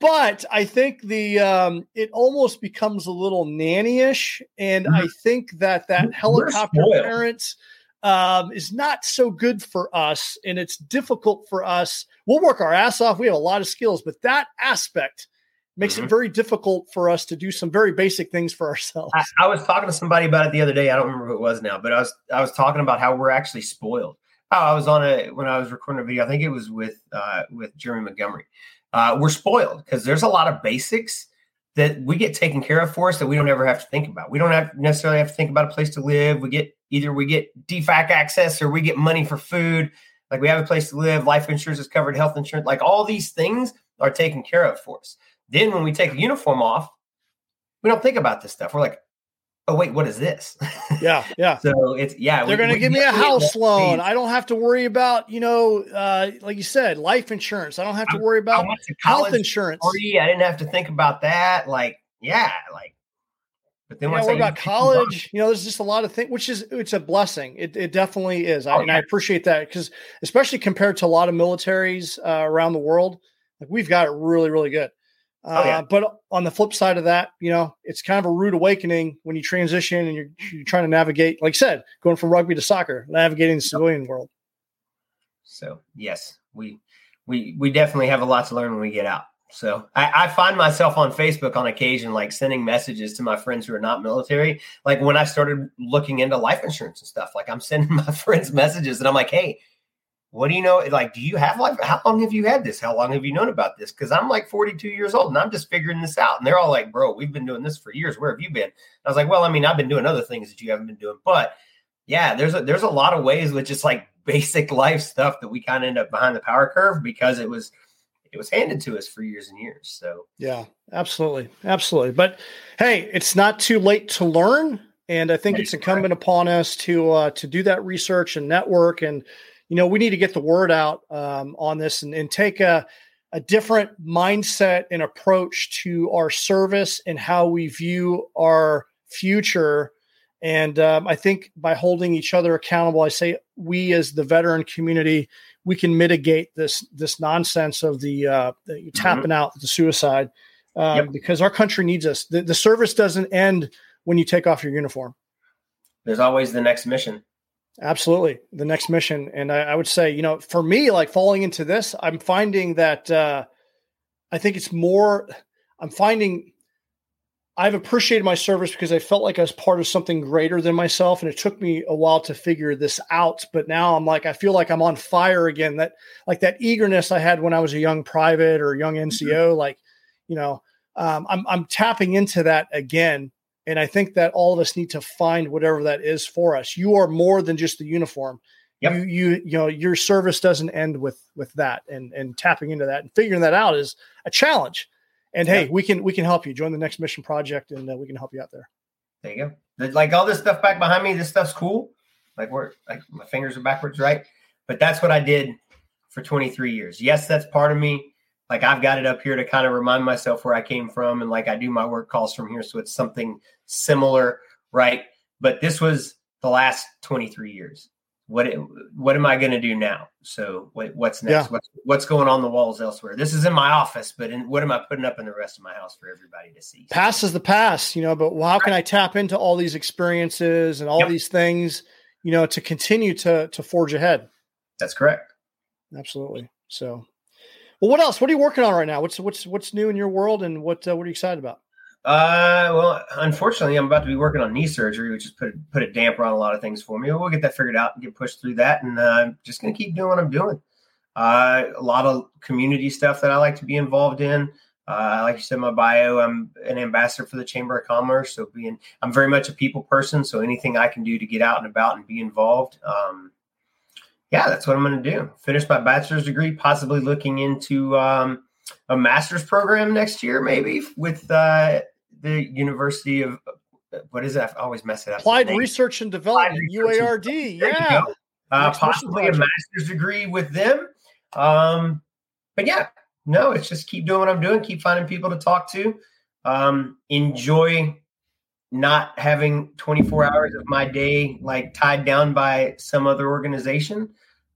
but I think the um, it almost becomes a little nannyish, and mm-hmm. I think that that helicopter parents um, is not so good for us, and it's difficult for us. We'll work our ass off. We have a lot of skills, but that aspect makes mm-hmm. it very difficult for us to do some very basic things for ourselves. I, I, was talking to somebody about it the other day. I don't remember who it was now, but I was I was talking about how we're actually spoiled. Oh, I was on a when I was recording a video. I think it was with uh, with Jeremy Montgomery uh, we're spoiled because there's a lot of basics that we get taken care of for us that we don't ever have to think about. We don't have necessarily have to think about a place to live. We get either we get DFAC access or we get money for food. Like we have a place to live, life insurance is covered, health insurance, like all these things are taken care of for us. Then when we take a uniform off, we don't think about this stuff. We're like, oh wait, what is this? [LAUGHS] Yeah, yeah. so it's yeah. They're going to give me a house loan. I don't have to worry about you know, uh, like you said, life insurance. I don't have to worry about health insurance. Free. I didn't have to think about that. Like yeah, like. But then yeah, what about college? You know, there's just a lot of things, which is it's a blessing. It, it definitely is, I, oh, and I appreciate that because especially compared to a lot of militaries uh, around the world, like we've got it really, really good. Uh, oh, yeah. But on the flip side of that, you know, it's kind of a rude awakening when you transition and you're, you're trying to navigate, like I said, going from rugby to soccer, navigating the civilian world. So yes, we we we definitely have a lot to learn when we get out. So I, I, find myself on Facebook on occasion, like sending messages to my friends who are not military. Like when I started looking into life insurance and stuff, like I'm sending [LAUGHS] my friends messages and I'm like, hey, what do you know? Like, do you have life? How long have you had this? How long have you known about this? Because I'm like 42 years old and I'm just figuring this out. And they're all like, bro, we've been doing this for years. Where have you been? I was like, well, I mean, I've been doing other things that you haven't been doing. But yeah, there's a, there's a lot of ways with just like [LAUGHS] basic life stuff that we kind of end up behind the power curve because it was it was handed to us for years and years. So yeah, absolutely, absolutely. But hey, it's not too late to learn, and I think it's incumbent upon us to uh, to do that research and network and you know, we need to get the word out um, on this and, and take a, a different mindset and approach to our service and how we view our future. And um, I think by holding each other accountable, I say we as the veteran community, we can mitigate this this nonsense of the, uh, the mm-hmm. tapping out, the suicide, um, yep. because our country needs us. The, the service doesn't end when you take off your uniform. There's always the next mission. Absolutely. The next mission. And I, I, would say, you know, for me, like falling into this, I'm finding that uh, I think it's more, I'm finding I've appreciated my service because I felt like I was part of something greater than myself. And it took me a while to figure this out. But now I'm like, I feel like I'm on fire again. That, like that eagerness I had when I was a young private or young NCO, mm-hmm. like, you know, um, I'm, I'm tapping into that again and I think that all of us need to find whatever that is for us. You are more than just the uniform. Yep. You you you know your service doesn't end with with that and and tapping into that and figuring that out is a challenge. And hey, yep. we can we can help you join the next mission project and uh, we can help you out there. There you go. Like all this stuff back behind me, this stuff's cool. Like we're like my fingers are backwards, right? But that's what I did for 23 years. Yes, that's part of me like I've got it up here to kind of remind myself where I came from and like I do my work calls from here so it's something similar, right? But this was the last 23 years. what what am I going to do now? So what, what's next? Yeah. What's what's going on the walls elsewhere? This is in my office, but in, what am I putting up in the rest of my house for everybody to see? Past is the past, you know. But how can I tap into all these experiences and all yep. these things, you know, to continue to to forge ahead? That's correct. Absolutely. So, well, what else? What are you working on right now? What's what's what's new in your world, and what uh, what are you excited about? Uh, well, unfortunately, I'm about to be working on knee surgery, which has put put a damper on a lot of things for me. We'll get that figured out and get pushed through that, and uh, I'm just going to keep doing what I'm doing. Uh, a lot of community stuff that I like to be involved in. Uh, like you said, my bio, I'm an ambassador for the Chamber of Commerce. So being, I'm very much a people person. So anything I can do to get out and about and be involved, um, yeah, that's what I'm going to do. Finish my bachelor's degree, possibly looking into um, a master's program next year, maybe with uh, the University of what is that? I always mess it up. Applied Research and Development, UARD. Yeah. Uh, possibly a master's degree with them. Um, but yeah, no, it's just keep doing what I'm doing, keep finding people to talk to. Um, enjoy not having 24 hours of my day like tied down by some other organization.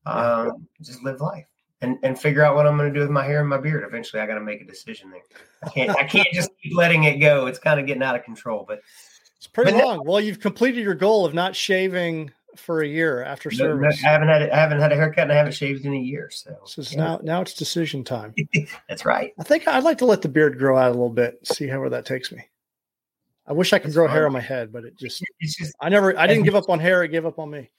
Um, just live life and, and figure out what I'm going to do with my hair and my beard. Eventually, I got to make a decision there. I can't I can't just [LAUGHS] keep letting it go. It's kind of getting out of control. But it's pretty long. That, well, you've completed your goal of not shaving for a year after service. I haven't had I haven't had a haircut and I haven't shaved in a year. So, so it's yeah. now now it's decision time. [LAUGHS] That's right. I think I'd like to let the beard grow out a little bit, see how where that takes me. I wish I could grow hair on my head, but it just, just I never I didn't give up on hair, it gave up on me.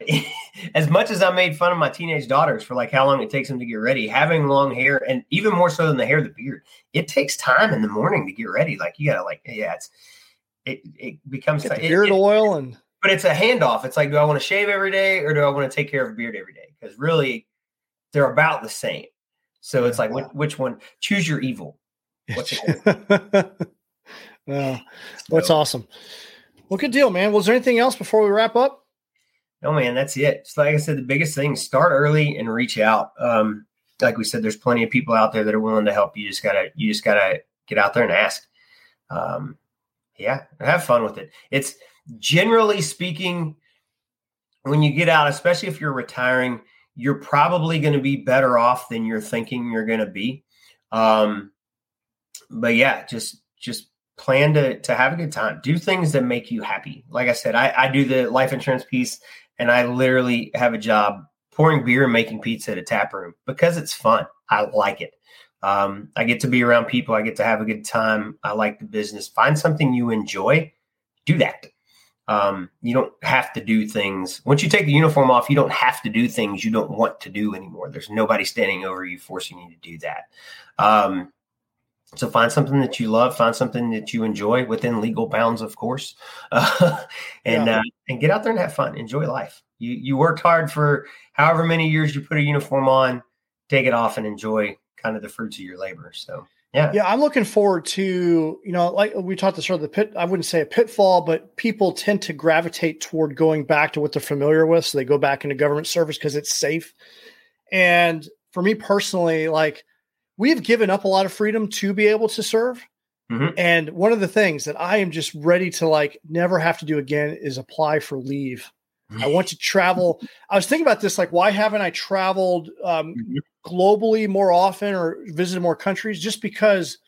[LAUGHS] as much as I made fun of my teenage daughters for like how long it takes them to get ready, having long hair and even more so than the hair, the beard, it takes time in the morning to get ready. Like you gotta like, yeah, it's it it becomes it, beard it, oil and but it's a handoff. It's like, do I want to shave every day or do I want to take care of a beard every day? Because really, they're about the same. So it's like, which, which one? Choose your evil. What's it? [LAUGHS] well, that's awesome. Well, good deal, man. Was there anything else before we wrap up? No, man, that's it. It's like I said, the biggest thing: start early and reach out. Um, like we said, there's plenty of people out there that are willing to help. You just gotta, you just gotta get out there and ask. Um, yeah, have fun with it. It's generally speaking, when you get out, especially if you're retiring, you're probably going to be better off than you're thinking you're going to be. Um, but yeah, just just plan to to have a good time. Do things that make you happy. Like I said, I, I do the life insurance piece and I literally have a job pouring beer and making pizza at a tap room because it's fun. I like it. Um, I get to be around people. I get to have a good time. I like the business. Find something you enjoy. Do that. Um, you don't have to do things. Once you take the uniform off, you don't have to do things you don't want to do anymore. There's nobody standing over you forcing you to do that. Um, so find something that you love, find something that you enjoy within legal bounds, of course, uh, [LAUGHS] and yeah. uh, and get out there and have fun. Enjoy life. You you worked hard for however many years you put a uniform on. Take it off and enjoy kind of the fruits of your labor. So yeah, yeah, I'm looking forward to you know like we talked this earlier. The pit. I wouldn't say a pitfall, but people tend to gravitate toward going back to what they're familiar with, so they go back into government service because it's safe. And for me personally, like we have given up a lot of freedom to be able to serve. Mm-hmm. And one of the things that I am just ready to like never have to do again is apply for leave. I want to travel. I was thinking about this, like, why haven't I traveled um, mm-hmm. globally more often or visited more countries? Just because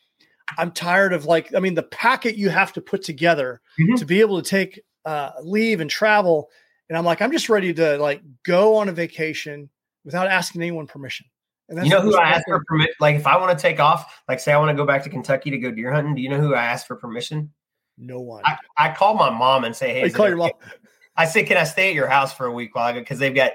I'm tired of like, I mean, the packet you have to put together mm-hmm. to be able to take uh, leave and travel. And I'm like, I'm just ready to like go on a vacation without asking anyone permission you know who I ask for permission? Like if I want to take off, like say I want to go back to Kentucky to go deer hunting, do you know who I ask for permission? No one. I, I call my mom and say, "Hey, oh, call your mom." I say, "Can I stay at your house for a week while I go?" Because they've got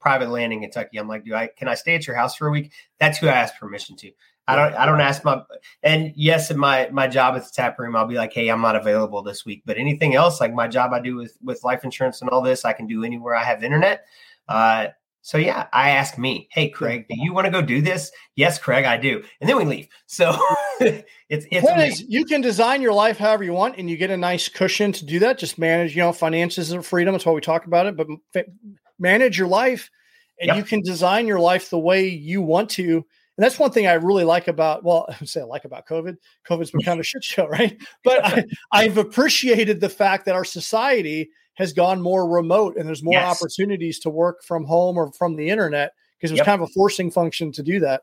private land in Kentucky. I'm like, "Do I? Can I stay at your house for a week?" That's who I ask permission to. I don't. I don't ask my. And yes, in my my job at the tap room, I'll be like, "Hey, I'm not available this week." But anything else, like my job I do with with life insurance and all this, I can do anywhere I have internet. Uh, so yeah, I ask me, "Hey Craig, do you want to go do this?" Yes, Craig, I do, and then we leave. So [LAUGHS] it's it's you can design your life however you want, and you get a nice cushion to do that. Just manage, you know, finances and freedom. That's why we talk about it. But manage your life, and yep. you can design your life the way you want to. And that's one thing I really like about, well, [LAUGHS] I would say I like about COVID. COVID's been kind of a shit show, right? But [LAUGHS] I, I've appreciated the fact that our society has gone more remote and there's more Yes. opportunities to work from home or from the internet because it was Yep. kind of a forcing function to do that.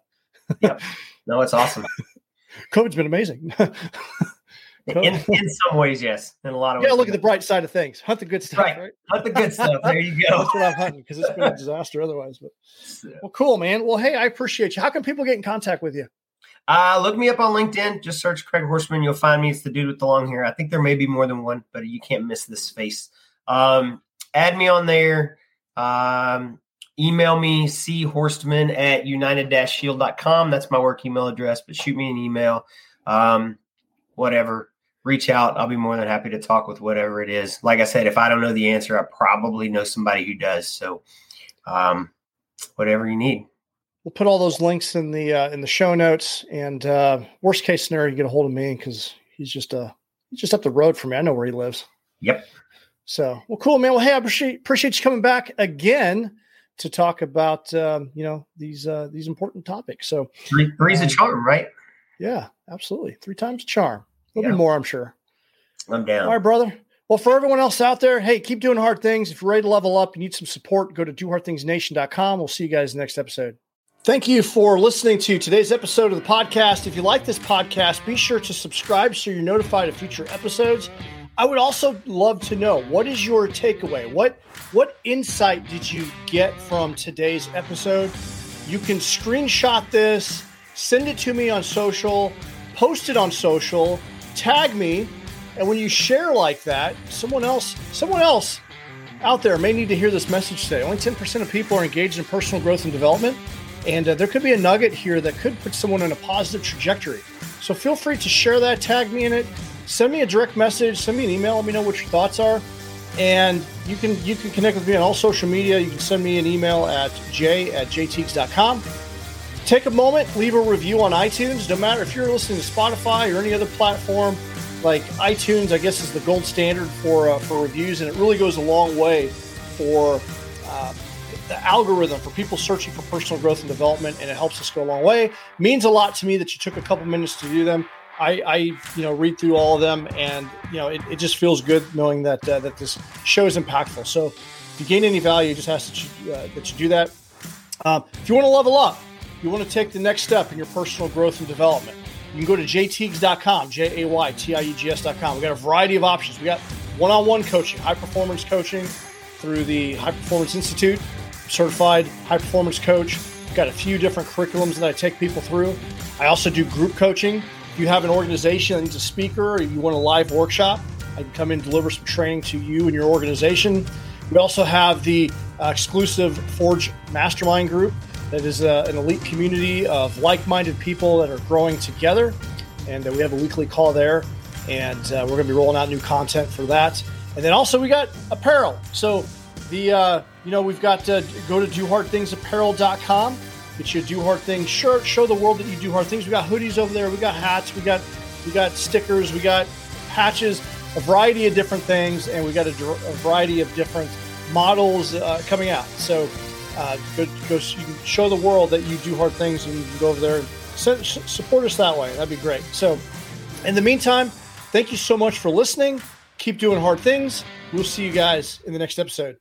yep. No, it's awesome. [LAUGHS] COVID's been amazing. [LAUGHS] in, in some ways, yes. In a lot of ways. yeah, ways. look at the bright side of things. Hunt the good stuff, Right. right? Hunt the good stuff. There you go. That's what I'm hunting because it's been a disaster otherwise. But well, cool, man. Well, hey, I appreciate you. How can people get in contact with you? Uh, look me up on LinkedIn. Just search Craig Horstman. You'll find me. It's the dude with the long hair. I think there may be more than one, but you can't miss this face. Um, add me on there. Um, email me, chorstman at united-shield.com. That's my work email address, but shoot me an email. Um, whatever. Reach out. I'll be more than happy to talk with whatever it is. Like I said, if I don't know the answer, I probably know somebody who does. So, um, whatever you need. We'll put all those links in the uh, in the show notes. And uh, worst case scenario, you get a hold of me because he's just uh he's just up the road from me. I know where he lives. Yep. So well, cool, man. Well, hey, I appreciate appreciate you coming back again to talk about um, you know these uh, these important topics. So Three, three's a Um, charm, right? yeah, absolutely. Three times charm. A little Yeah. bit more, I'm sure. I'm down. All right, brother. Well, for everyone else out there, hey, keep doing hard things. If you're ready to level up, you need some support, go to dohardthingsnation.com. We'll see you guys next episode. Thank you for listening to today's episode of the podcast. If you like this podcast, be sure to subscribe so you're notified of future episodes. I would also love to know what is your takeaway? What what insight did you get from today's episode? You can screenshot this, send it to me on social, post it on social, tag me, and when you share like that, someone else someone else out there may need to hear this message today. Only 10% of people are engaged in personal growth and development, and uh, there could be a nugget here that could put someone in a positive trajectory. So feel free to share that, tag me in it, send me a direct message, send me an email, let me know what your thoughts are. And you can you can connect with me on all social media. You can send me an email at j at jaytiegs.com. Take a moment, leave a review on iTunes. No matter if you're listening to Spotify or any other platform, like iTunes, I guess is the gold standard for uh, for reviews, and it really goes a long way for uh, the algorithm for people searching for personal growth and development, and it helps us go a long way. means a lot to me that you took a couple minutes to do them. I, I you know read through all of them, and you know it, it just feels good knowing that uh, that this show is impactful. So if you gain any value, just ask that you, uh, that you do that. Um, if you want to level up, you want to take the next step in your personal growth and development, you can go to jaytiegs.com, J A Y T I E G S.com. We got a variety of options. We got one on one coaching, high performance coaching through the High Performance Institute, certified high performance coach. Got a few different curriculums that I take people through. I also do group coaching. If you have an organization that needs a speaker or you want a live workshop, I can come in and deliver some training to you and your organization. We also have the uh, exclusive Forge Mastermind group that is uh, an elite community of like-minded people that are growing together, and uh, we have a weekly call there, and uh, we're going to be rolling out new content for that. And then also we got apparel. So the uh, you know we've got go to dohardthingsapparel.com, get you a do hard things shirt, show the world that you do hard things. We got hoodies over there, we got hats, we got we got stickers, we got patches, a variety of different things, and we got a, a variety of different models uh, coming out. So uh, go, go you can show the world that you do hard things, and you can go over there and su- su- support us that way. That'd be great. So in the meantime, thank you so much for listening. Keep doing hard things. We'll see you guys in the next episode.